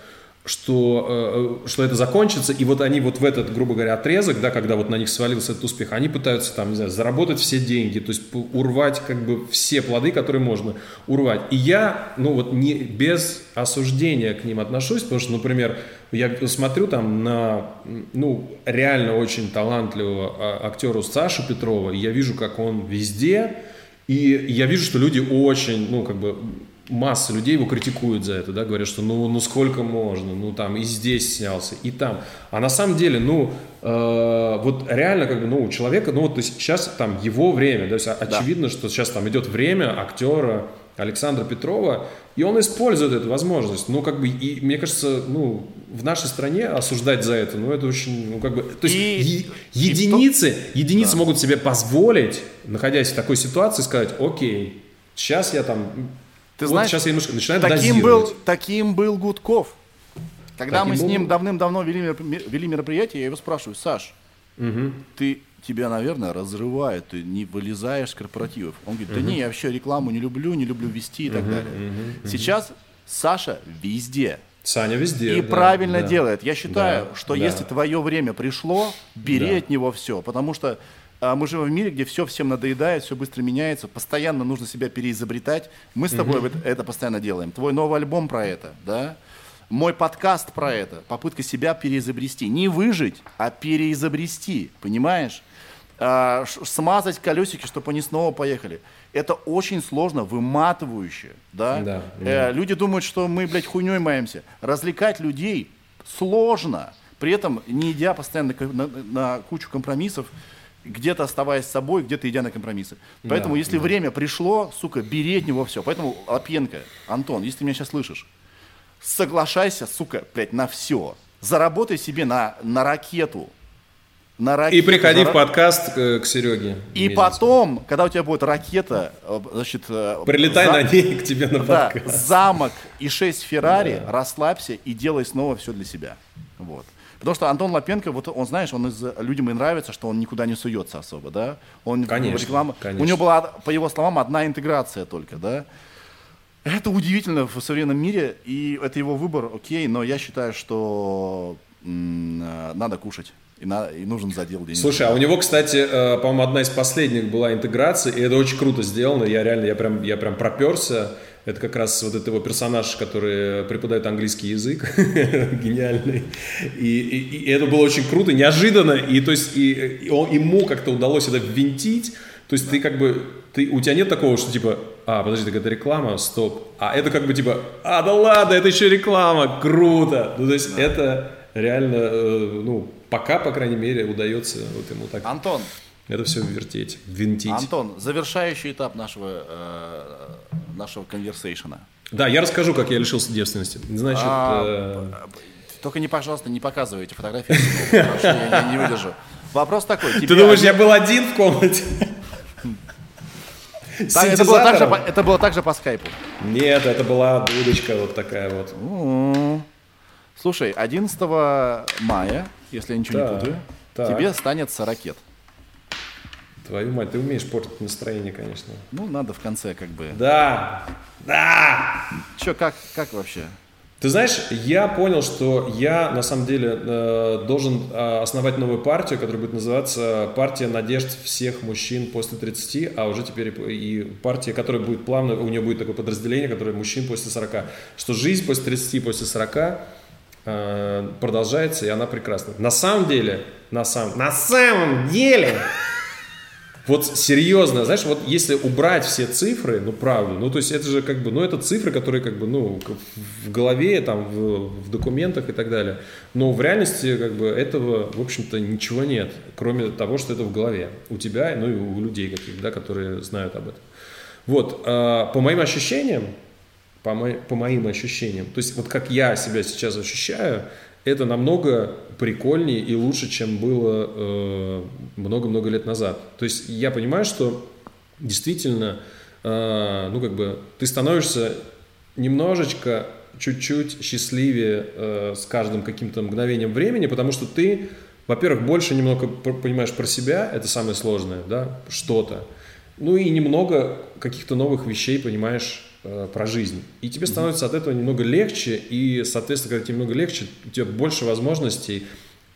что, э, что это закончится, и вот они вот в этот, грубо говоря, отрезок, да, когда вот на них свалился этот успех, они пытаются там, не знаю, заработать все деньги, то есть урвать как бы все плоды, которые можно урвать. И я, ну вот не без осуждения к ним отношусь, потому что, например, я смотрю там на, ну, реально очень талантливого а, актера Сашу Петрова, и я вижу, как он везде, и я вижу, что люди очень, ну, как бы, масса людей его критикуют за это, да, говорят, что ну, ну сколько можно, ну там и здесь снялся, и там. А на самом деле, ну, э, вот реально, как бы, ну, у человека, ну, вот то есть сейчас там его время, то есть да. очевидно, что сейчас там идет время актера Александра Петрова, и он использует эту возможность. Ну, как бы, и мне кажется, ну, в нашей стране осуждать за это, ну, это очень, ну, как бы, то есть и, е- единицы, и единицы да. могут себе позволить, находясь в такой ситуации, сказать, окей, сейчас я там ты вот знаешь, сейчас я немножко начинаю таким был, таким был Гудков. Когда таким мы с ним давным-давно вели, вели мероприятие, я его спрашиваю, Саш, угу. ты тебя, наверное, разрывает, ты не вылезаешь с корпоративов. Он говорит, да угу. не, я вообще рекламу не люблю, не люблю вести и так угу, далее. Угу, Сейчас Саша везде. Саня везде. И да, правильно да. делает. Я считаю, да, что да. если твое время пришло, бери да. от него все. Потому что а мы живем в мире, где все всем надоедает, все быстро меняется, постоянно нужно себя переизобретать. Мы с тобой mm-hmm. это постоянно делаем. Твой новый альбом про это, да? Мой подкаст про это. Попытка себя переизобрести. Не выжить, а переизобрести. Понимаешь? А, смазать колесики, чтобы они снова поехали. Это очень сложно, выматывающе. Да? Да, э, люди думают, что мы, блядь, хуйней маемся. Развлекать людей сложно. При этом не идя постоянно на, на, на кучу компромиссов, где-то оставаясь собой, где-то идя на компромиссы. Поэтому, да, если да. время пришло, сука, бери от него все. Поэтому, Лапенко, Антон, если ты меня сейчас слышишь, соглашайся, сука, блядь, на все. Заработай себе на, на ракету. На ракету. И приходи зара... в подкаст к, к Сереге. И потом, когда у тебя будет ракета, э, значит... Э, Прилетай за... на ней к тебе на подкаст. Да, замок и шесть Феррари, да. расслабься и делай снова все для себя. Вот. Потому что Антон Лапенко, вот он, знаешь, он из, людям и нравится, что он никуда не суется особо, да? Он конечно, реклама, конечно. У него была, по его словам, одна интеграция только, да? Это удивительно в современном мире, и это его выбор, окей, но я считаю, что э, надо кушать. И, на, и нужен задел денег. Слушай, а у него, кстати, э, по-моему, одна из последних была интеграция, и это очень круто сделано. Я реально, я прям, я прям проперся. Это как раз вот этот его персонаж, который преподает английский язык, гениальный. И, и, и это было очень круто, неожиданно, и то есть и, и он, ему как-то удалось это ввинтить. То есть ты как бы, ты, у тебя нет такого, что типа, а, подожди, так это реклама, стоп. А это как бы типа, а, да ладно, это еще реклама, круто. Ну, то есть да. это реально, э, ну, пока, по крайней мере, удается вот ему так. Антон, это все вертеть, винтить. Антон, завершающий этап нашего, э, нашего конверсейшена. Да, я расскажу, как я лишился девственности. Значит, а, э... Только не, пожалуйста, не показывайте фотографии. Я не выдержу. Вопрос такой. Ты думаешь, я был один в комнате? это, было также, это было также по скайпу. Нет, это была удочка вот такая вот. Слушай, 11 мая, если я ничего не путаю, тебе станется ракет. Твою мать, ты умеешь портить настроение, конечно. Ну, надо в конце как бы. Да, да. Че, как, как вообще? Ты знаешь, я понял, что я на самом деле э, должен э, основать новую партию, которая будет называться «Партия надежд всех мужчин после 30», а уже теперь и партия, которая будет плавно, у нее будет такое подразделение, которое мужчин после 40. Что жизнь после 30, после 40 э, продолжается, и она прекрасна. На самом деле, на самом, на самом деле... Вот серьезно, знаешь, вот если убрать все цифры, ну правда, ну то есть это же как бы, ну это цифры, которые как бы, ну в голове, там, в, в документах и так далее. Но в реальности как бы этого, в общем-то, ничего нет, кроме того, что это в голове. У тебя, ну и у людей каких-то, да, которые знают об этом. Вот, э, по моим ощущениям, по, мо по моим ощущениям, то есть вот как я себя сейчас ощущаю, это намного прикольнее и лучше, чем было э, много-много э, лет назад. То есть я понимаю, что действительно, э, ну как бы ты становишься немножечко, чуть-чуть счастливее э, с каждым каким-то мгновением времени, потому что ты, во-первых, больше немного понимаешь про себя, это самое сложное, да, что-то. Ну и немного каких-то новых вещей понимаешь про жизнь. И тебе становится от этого немного легче, и, соответственно, когда тебе немного легче, у тебя больше возможностей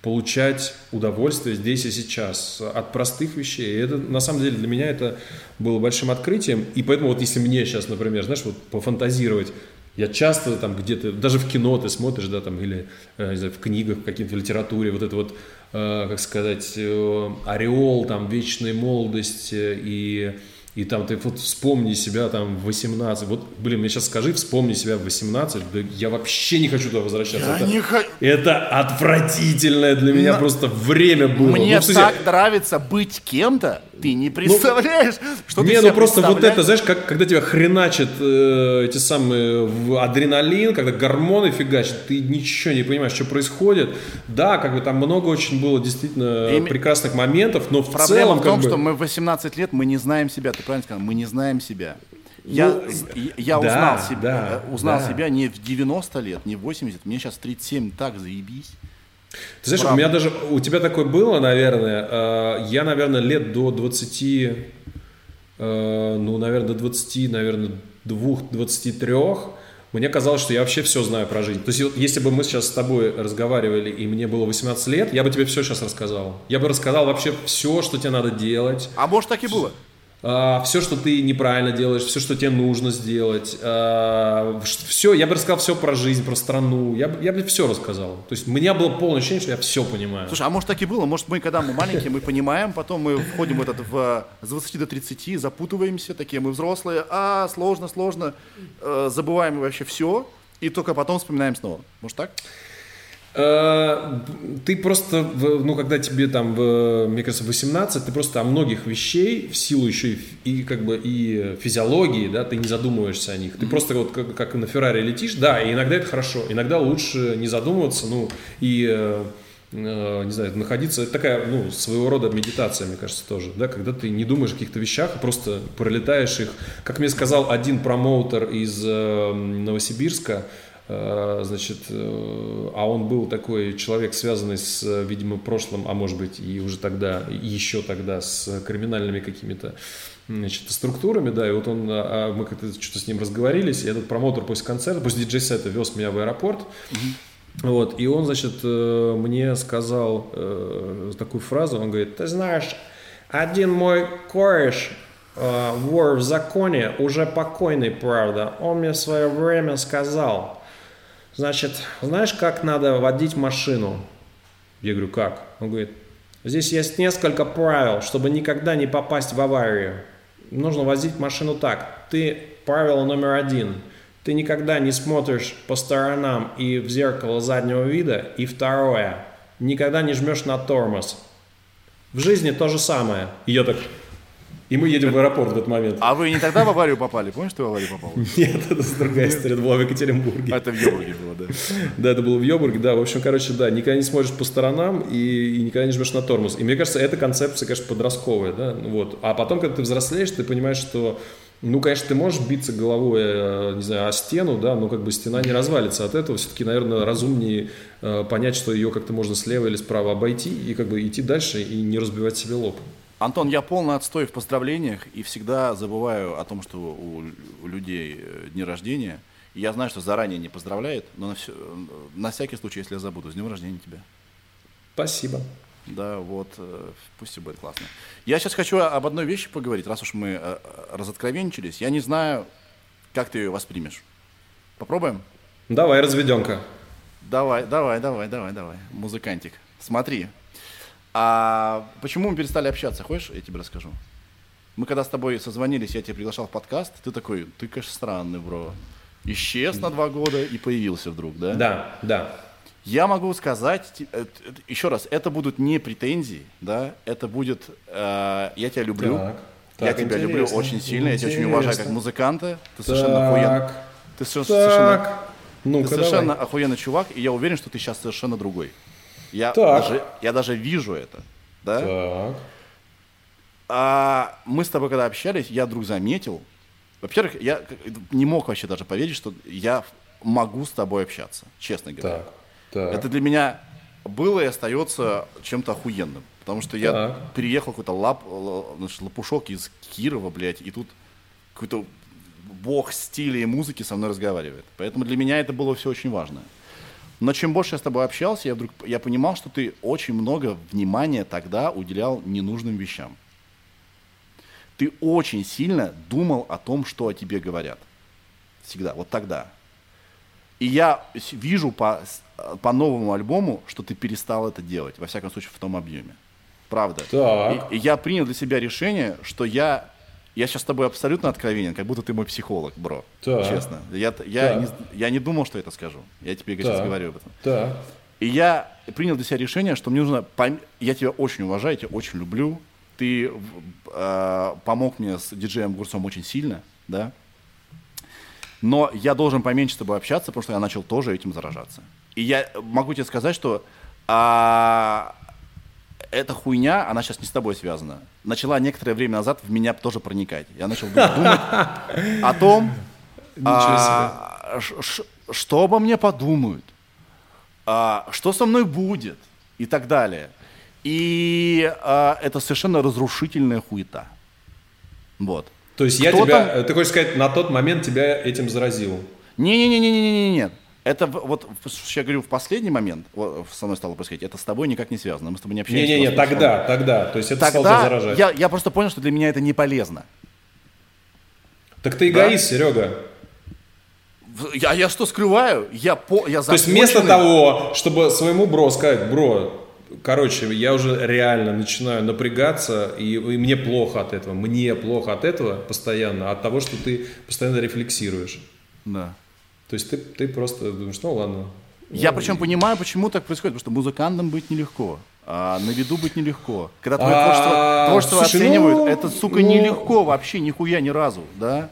получать удовольствие здесь и сейчас от простых вещей. И это, на самом деле, для меня это было большим открытием. И поэтому вот если мне сейчас, например, знаешь, вот пофантазировать, Я часто там где-то, даже в кино ты смотришь, да, там, или, э, не знаю, в книгах, в каких-то литературе, вот это вот, э, как сказать, э, ореол, там, вечной молодости и и там ты вот вспомни себя там в 18. Вот, блин, мне сейчас скажи, вспомни себя в 18. Да я вообще не хочу туда возвращаться. Я это, не хочу. это отвратительное для меня Но- просто время было. Мне Ну, смысле, так нравится быть кем-то, ты не представляешь, что ты не, себе ну просто вот это, знаешь, как, когда тебя хреначат э, эти самые адреналин, когда гормоны фигачат, ты ничего не понимаешь, что происходит. Да, как бы там много очень было действительно Име- прекрасных моментов, но в Проблема целом в том, как бы... что мы в 18 лет, мы не знаем себя, ты правильно сказал, мы не знаем себя. Я, Ну, з- я да, узнал, себя, да, э, узнал да. себя не в 90 лет, не в 80, мне сейчас 37, так заебись. Ты знаешь, у Правда. меня даже, у тебя такое было, наверное, э, я, наверное, лет до 20, э, ну, наверное, до 20, наверное, 2-23, мне казалось, что я вообще все знаю про жизнь. То есть, если бы мы сейчас с тобой разговаривали, и мне было 18 лет, я бы тебе все сейчас рассказал. Я бы рассказал вообще все, что тебе надо делать, А может так и было? Все, что ты неправильно делаешь, все, что тебе нужно сделать, все, я бы рассказал все про жизнь, про страну, я бы, я бы все рассказал. То есть у меня было полное ощущение, что я все понимаю. Слушай, а может так и было? Может мы, когда мы маленькие, мы понимаем, потом мы входим этот в, с 20 до 30, запутываемся, такие мы взрослые, а, сложно, сложно, э, забываем вообще все, и только потом вспоминаем снова. Может так? Э, Ты просто, ну, когда тебе там, мне кажется, 18, ты просто о многих вещей, в силу еще и, и как бы и физиологии, да, ты не задумываешься о них. Ты просто вот как, как на Феррари летишь, да, и иногда это хорошо, иногда лучше не задумываться, ну, и, э, не знаю, находиться, это такая, ну, своего рода медитация, мне кажется, тоже, да, когда ты не думаешь о каких-то вещах, а просто пролетаешь их. Как мне сказал один промоутер из э, Новосибирска, значит, э, а он был такой человек, связанный с, э, видимо, прошлым, а может быть и уже тогда, и еще тогда с криминальными какими-то значит, структурами, да, и вот он, а, а мы как-то что-то с ним разговорились, и этот промоутер после концерта, после диджей-сета вез меня в аэропорт, вот, и он, значит, э, мне сказал э, такую фразу, он говорит, ты знаешь, один мой кореш, э, вор в законе, уже покойный, правда, он мне в свое время сказал, значит, знаешь, как надо водить машину? Я говорю, как? Он говорит, здесь есть несколько правил, чтобы никогда не попасть в аварию. Нужно возить машину так. Ты, правило номер один, ты никогда не смотришь по сторонам и в зеркало заднего вида. И второе, никогда не жмешь на тормоз. В жизни то же самое. И я так... И мы едем в аэропорт в этот момент. А вы не тогда в аварию попали? Помнишь, что в аварию попал? Нет, это другая история, это была в Екатеринбурге. Это в Йорге было, да. Да, это было в Йобурге, да. В общем, короче, да, никогда не смотришь по сторонам и, и никогда не жмешь на тормоз. И мне кажется, эта концепция, конечно, подростковая, да, ну вот. А потом, когда ты взрослеешь, ты понимаешь, что, ну, конечно, ты можешь биться головой, э, не знаю, о стену, да, но как бы стена не развалится от этого. Все-таки, наверное, разумнее э, понять, что ее как-то можно слева или справа обойти и как бы идти дальше и не разбивать себе лоб. Антон, я полный отстой в поздравлениях и всегда забываю о том, что у, людей э, дни рождения. И я знаю, что заранее не поздравляют, но на, всё- на всякий случай, если я забуду, с днем рождения тебя. Спасибо. Да, вот, э, пусть и будет классно. Я сейчас хочу об одной вещи поговорить, раз уж мы э, разоткровенничались. Я не знаю, как ты ее воспримешь. Попробуем? Давай, разведенка. Давай, давай, давай, давай, давай. Музыкантик. Смотри. А почему мы перестали общаться? Хочешь, я тебе расскажу? Мы когда с тобой созвонились, я тебя приглашал в подкаст, ты такой, ты, конечно, странный, бро. Исчез на два года и появился вдруг, да? Да, да. Я могу сказать, э, еще раз, это будут не претензии, да, это будет, э, я тебя люблю, Так, я так, тебя люблю интересно, очень сильно, я тебя очень уважаю как интересно. музыканта, ты совершенно охуенный, Так, ты совершенно, совершенно- так. ты совершенно давай. охуенный чувак, и я уверен, что ты сейчас совершенно другой. Я, Так. даже, я даже вижу это. Да? Так. А мы с тобой когда общались, я вдруг заметил, во-первых, я не мог вообще даже поверить, что я могу с тобой общаться, честно говоря. Так. Так. Это для меня было и остается чем-то охуенным. Потому что я Так. переехал какой-то лап, значит, лопушок из Кирова, блядь, и тут какой-то бог стиля и музыки со мной разговаривает. Поэтому для меня это было все очень важно. Но чем больше я с тобой общался, я вдруг я понимал, что ты очень много внимания тогда уделял ненужным вещам. Ты очень сильно думал о том, что о тебе говорят. Всегда, вот тогда. И я вижу по, по новому альбому, что ты перестал это делать, во всяком случае, в том объеме. Правда. Так. И, и я принял для себя решение, что я... Я сейчас с тобой абсолютно откровенен, как будто ты мой психолог, бро. Так. Честно. Я, я, Так. не, я не думал, что это скажу. Я тебе сейчас Так. говорю об этом. Да. И я принял для себя решение, что мне нужно... пом- Я тебя очень уважаю, я тебя очень люблю. Ты э, помог мне с диджеем Гурцом очень сильно, да? Но я должен поменьше с тобой общаться, потому что я начал тоже этим заражаться. И я могу тебе сказать, что а, эта хуйня, она сейчас не с тобой связана. Начала некоторое время назад в меня тоже проникать. Я начал думать о том, а, что обо мне подумают, а, что со мной будет и так далее. И а, это совершенно разрушительная хуета. Вот. То есть я тебя, там? э, ты хочешь сказать, на тот момент тебя этим заразил? Не-не-не-не-не-не-не. Это вот, я говорю, в последний момент вот, со мной стало происходить. Это с тобой никак не связано. Мы с тобой не общаемся. Не-не-не, тогда, тогда. То есть это Тогда заражать. я, я просто понял, что для меня это не полезно. Так ты эгоист, Серега. В- Я, я что скрываю? Я, по, я То есть вместо того, чтобы своему бро сказать, бро, короче, я уже реально начинаю напрягаться, и, и мне плохо от этого, мне плохо от этого постоянно, от того, что ты постоянно рефлексируешь. Да. То есть ты, ты просто думаешь, ну ладно. Я Ну, причем понимаю, почему так происходит, потому что музыкантом быть нелегко, а на виду быть нелегко. Когда твое А, творчество, творчество слушай, оценивают, ну, это, сука, ну- нелегко вообще, нихуя, ни разу, да?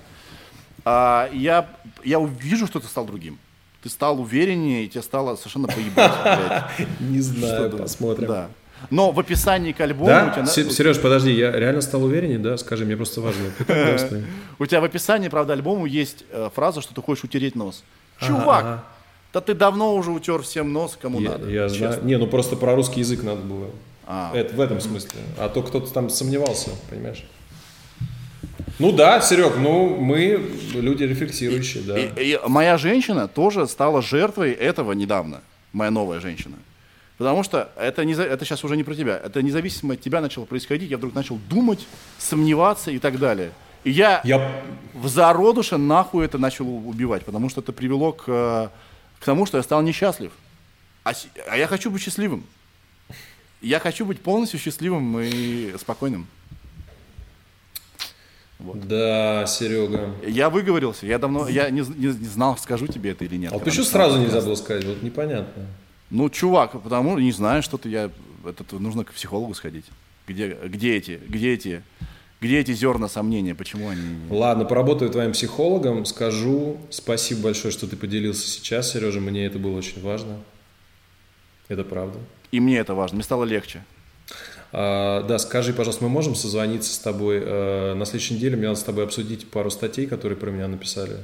А, я, я увижу, что ты стал другим. Ты стал увереннее, и тебе стало совершенно поебать, блядь. Не знаю, посмотрим. Да. Но в описании к альбому у тебя, Да? Сереж, подожди, я реально стал увереннее, да? Скажи, мне просто важно. У тебя в описании, правда, альбому есть э, фраза, что ты хочешь утереть нос. Чувак, да ты давно уже утер всем нос, кому Я, надо. я честно. знаю. Не, ну просто про русский язык надо было. А. Это в этом смысле. А то кто-то там сомневался, понимаешь? Ну да, Серег, ну мы люди рефлексирующие, да. И, и моя женщина тоже стала жертвой этого недавно, моя новая женщина. Потому что это, не, это сейчас уже не про тебя. Это независимо от тебя начало происходить. Я вдруг начал думать, сомневаться и так далее. И я, Я в зародыше нахуй это начал убивать, потому что это привело к, э, к тому, что я стал несчастлив. А, а я хочу быть счастливым. Я хочу быть полностью счастливым и спокойным. Да, Серега. Я выговорился, я давно, я не, не- не знал, скажу тебе это или нет. А вот почему сразу нельзя было сказать? Вот непонятно. Ну, чувак, потому не знаю, что-то я. Это нужно к психологу сходить. Где, где эти, где эти, где эти зерна сомнения, почему они. Ладно, поработаю твоим психологом, скажу. Спасибо большое, что ты поделился сейчас, Сережа. Мне это было очень важно. Это правда. И мне это важно, мне стало легче. А, да, скажи, пожалуйста, мы можем созвониться с тобой э, на следующей неделе? Мне надо с тобой обсудить пару статей, которые про меня написали.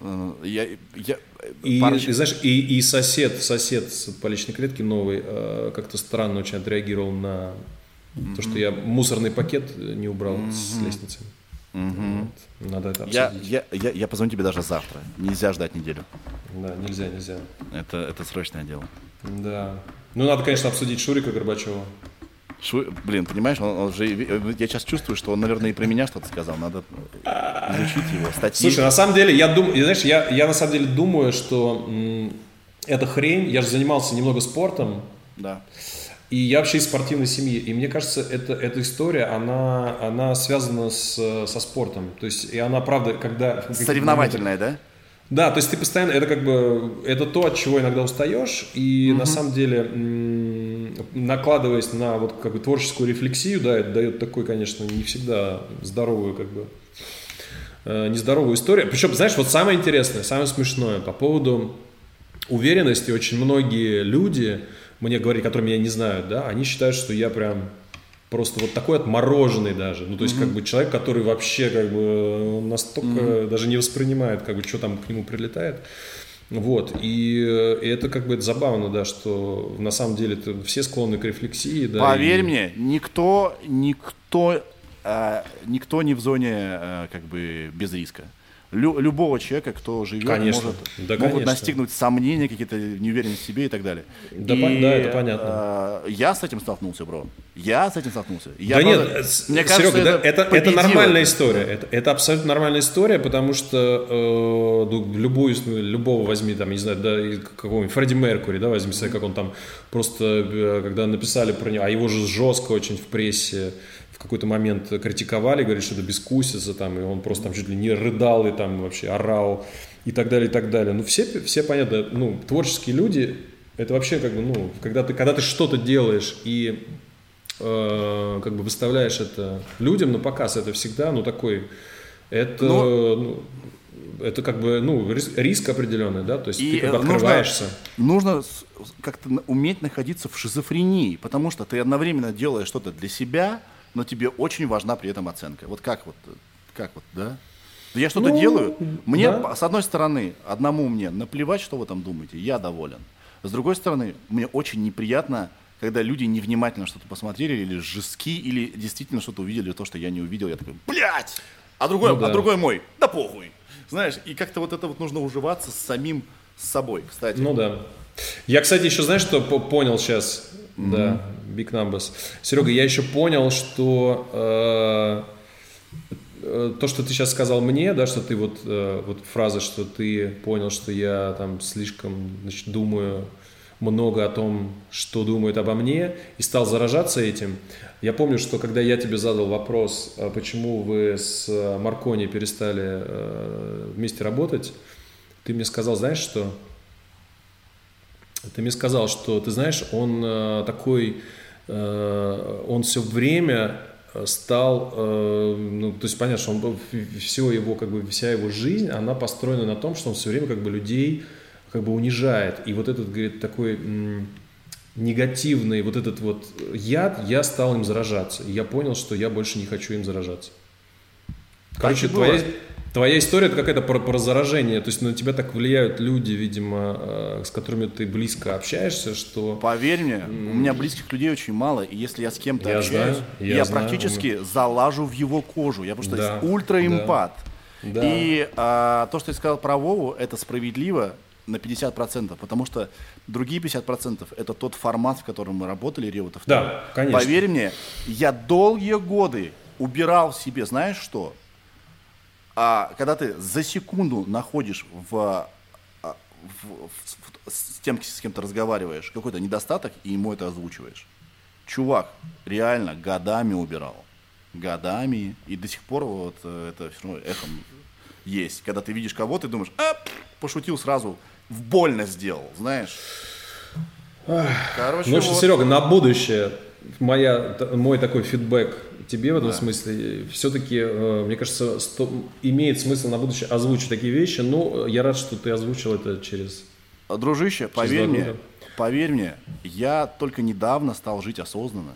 Э, Я, я, И, парочка- и знаешь, и, и сосед, сосед с- по личной клетке новый э, как-то странно очень отреагировал на то, что я мусорный пакет не убрал с лестницы. Вот. Надо это я, обсудить. я, я, я позвоню тебе даже завтра. Нельзя ждать неделю. Да, нельзя, нельзя. Это, это срочное дело. Да. Ну, надо, конечно, обсудить Шурика Горбачева. Шу- блин, понимаешь, он, он же, я сейчас чувствую, что он, наверное, и про меня что-то сказал. Надо изучить его статьи. Слушай, на самом деле, я думаю, знаешь, я, я на самом деле думаю, что м, эта хрень, я же занимался немного спортом, Да. и я вообще из спортивной семьи, и мне кажется, это, эта история, она, она связана с, со спортом, то есть, и она, правда, когда... Соревновательная, да? Да, то есть ты постоянно, это как бы, это то, от чего иногда устаешь, и на самом деле, накладываясь на вот как бы творческую рефлексию, да, это дает такой, конечно, не всегда здоровую как бы э, нездоровую историю. Причем, знаешь, вот самое интересное, самое смешное по поводу уверенности, очень многие люди, мне говорили, которые меня не знают, да, они считают, что я прям просто вот такой отмороженный даже. Ну, то есть, как бы человек, который вообще как бы он настолько даже не воспринимает, как бы, что там к нему прилетает. Вот, и, э, и это как бы это забавно, да, что на самом деле это все склонны к рефлексии, да. Поверь и- мне, никто, никто, э, никто не в зоне э, как бы без риска. Лю- любого человека, кто живет, Конечно. может, Да, могут конечно. настигнуть сомнения, какие-то неуверенность в себе и так далее. Да, И, да, это понятно. э, я с этим столкнулся, бро. Я с этим столкнулся. Я, да правда, нет, мне кажется, Серега, это, это победило. нормальная история. Это, это абсолютно нормальная история, потому что э, ну, любую, любого возьми, там, не знаю, да, какого-нибудь Фредди Меркури, да, возьми как он там просто, э, когда написали про него, а его же жестко очень в прессе какой-то момент критиковали, говорили, что это бескусица, там, и он просто там чуть ли не рыдал и там вообще орал и так далее, и так далее. Ну, все, все понятно, ну, творческие люди, это вообще как бы, ну, когда ты, когда ты что-то делаешь и э, как бы выставляешь это людям на показ, это всегда, ну, такой, это, ну, это как бы, ну, рис- риск определенный, да, то есть И ты как бы э, нужно, открываешься. нужно с- как-то уметь находиться в шизофрении, потому что ты одновременно делаешь что-то для себя, но тебе очень важна при этом оценка. Вот как вот, как вот, да? Я что-то Ну, делаю, мне, да. с одной стороны, одному мне наплевать, что вы там думаете, я доволен. С другой стороны, мне очень неприятно, когда люди невнимательно что-то посмотрели, или жестки, или действительно что-то увидели, то, что я не увидел, я такой, блядь! А другой, Ну да. а другой мой, да похуй. Знаешь, и как-то вот это вот нужно уживаться с самим с собой, кстати. Ну да. Я, кстати, еще знаешь, что по- понял сейчас? Да, Big Numbers. Серега, я еще понял, что э, э, то, что ты сейчас сказал мне, да, что ты вот, э, вот фраза, что ты понял, что я там слишком значит, думаю много о том, что думают обо мне, и стал заражаться этим. Я помню, что когда я тебе задал вопрос, а почему вы с Маркони перестали вместе работать, ты мне сказал, знаешь что? Ты мне сказал, что ты знаешь, он э, такой, э, он все время э, стал, ну, то есть понятно, что он, все его, как бы, вся его жизнь, она построена на том, что он все время, как бы, людей, как бы, унижает. И вот этот, говорит, такой негативный, вот этот вот яд, я стал им заражаться. И я понял, что я больше не хочу им заражаться. Короче, твоя, твоя история это какая-то про, про заражение. То есть на тебя так влияют люди, видимо, э, с которыми ты близко общаешься, что... Поверь мне, у меня близких людей очень мало, и если я с кем-то Я общаюсь, знаю, я, я знаю, практически залажу в его кожу. Я просто Да, ультраэмпат. Да. И а, то, что я сказал про Вову, это справедливо на 50%, потому что другие 50% это тот формат, в котором мы работали, Реутов. Да, конечно. Поверь мне, я долгие годы убирал в себе, знаешь что? А, когда ты за секунду находишь в, а, в- в- в- с тем, с кем ты разговариваешь, какой-то недостаток, и ему это озвучиваешь. Чувак, реально годами убирал. Годами. И до сих пор вот э, это все равно эхом есть. Когда ты видишь кого-то, ты думаешь, а, пошутил сразу, в больно сделал, знаешь. Короче, Ну, вот. Серега, на будущее моя, мой такой фидбэк тебе в этом смысле, все-таки, мне кажется, сто- имеет смысл на будущее озвучить такие вещи, но я рад, что ты озвучил это через... А, Дружище, поверь два мне, поверь мне, я только недавно стал жить осознанно.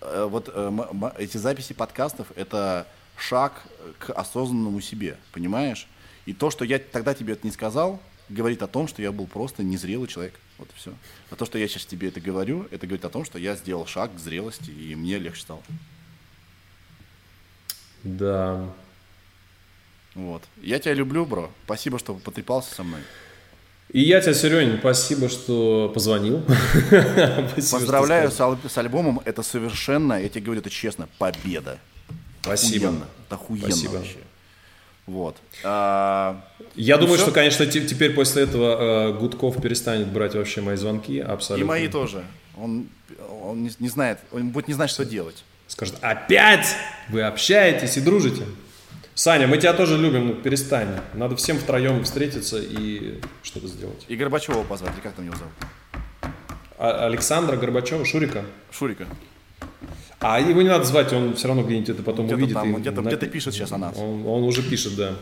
Э, Вот э, эти записи подкастов – это шаг к осознанному себе, понимаешь? И то, что я тогда тебе это не сказал, говорит о том, что я был просто незрелый человек. Вот и все. А то, что я сейчас тебе это говорю, это говорит о том, что я сделал шаг к зрелости, и мне легче стало. Да. Вот. Я тебя люблю, бро. Спасибо, что потрепался со мной. И я тебя, Серень, спасибо, что позвонил. Спасибо, Поздравляю с, ал- с альбомом. Это совершенно, я тебе говорю это честно, победа. Спасибо. Охуенно. Это охуенно Спасибо. вообще. Вот. А, Я Ну думаю, всё. что, конечно, те- теперь после этого э, Гудков перестанет брать вообще мои звонки и абсолютно. мои тоже. Он, он не, не знает, он будет не знать, что делать. Скажет, опять вы общаетесь и дружите. Саня, мы тебя тоже любим, ну перестань. Надо всем втроем встретиться и что-то сделать. И Горбачева позвать, или как там его зовут? А- Александра Горбачева, Шурика. Шурика. А его не надо звать, он все равно где-нибудь это потом Где-то увидит. там, и он где-то- на- где-то пишет сейчас о нас. Он, он уже пишет, да.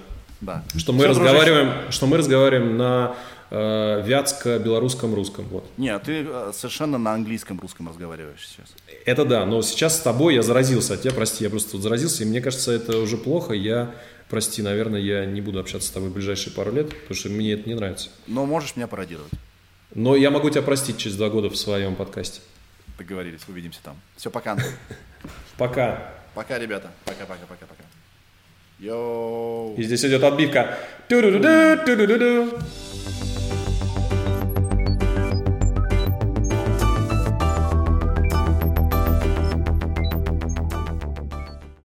Да. Что мы разговариваем, что мы разговариваем на э, вятско-белорусском русском. Вот. Нет, ты э, совершенно на английском русском разговариваешь сейчас. Это да, но сейчас с тобой я заразился от тебя, прости, я просто вот заразился, и мне кажется, это уже плохо, я, прости, наверное, я не буду общаться с тобой в ближайшие пару лет, потому что мне это не нравится. Но можешь меня пародировать. Но я могу тебя простить через два года в своем подкасте. Договорились, увидимся там. Все, пока. Пока. Пока, ребята. Пока, пока, пока, пока. Йоу. И здесь идет отбивка. Ту-ду-ду-ду, ту-ду-ду-ду.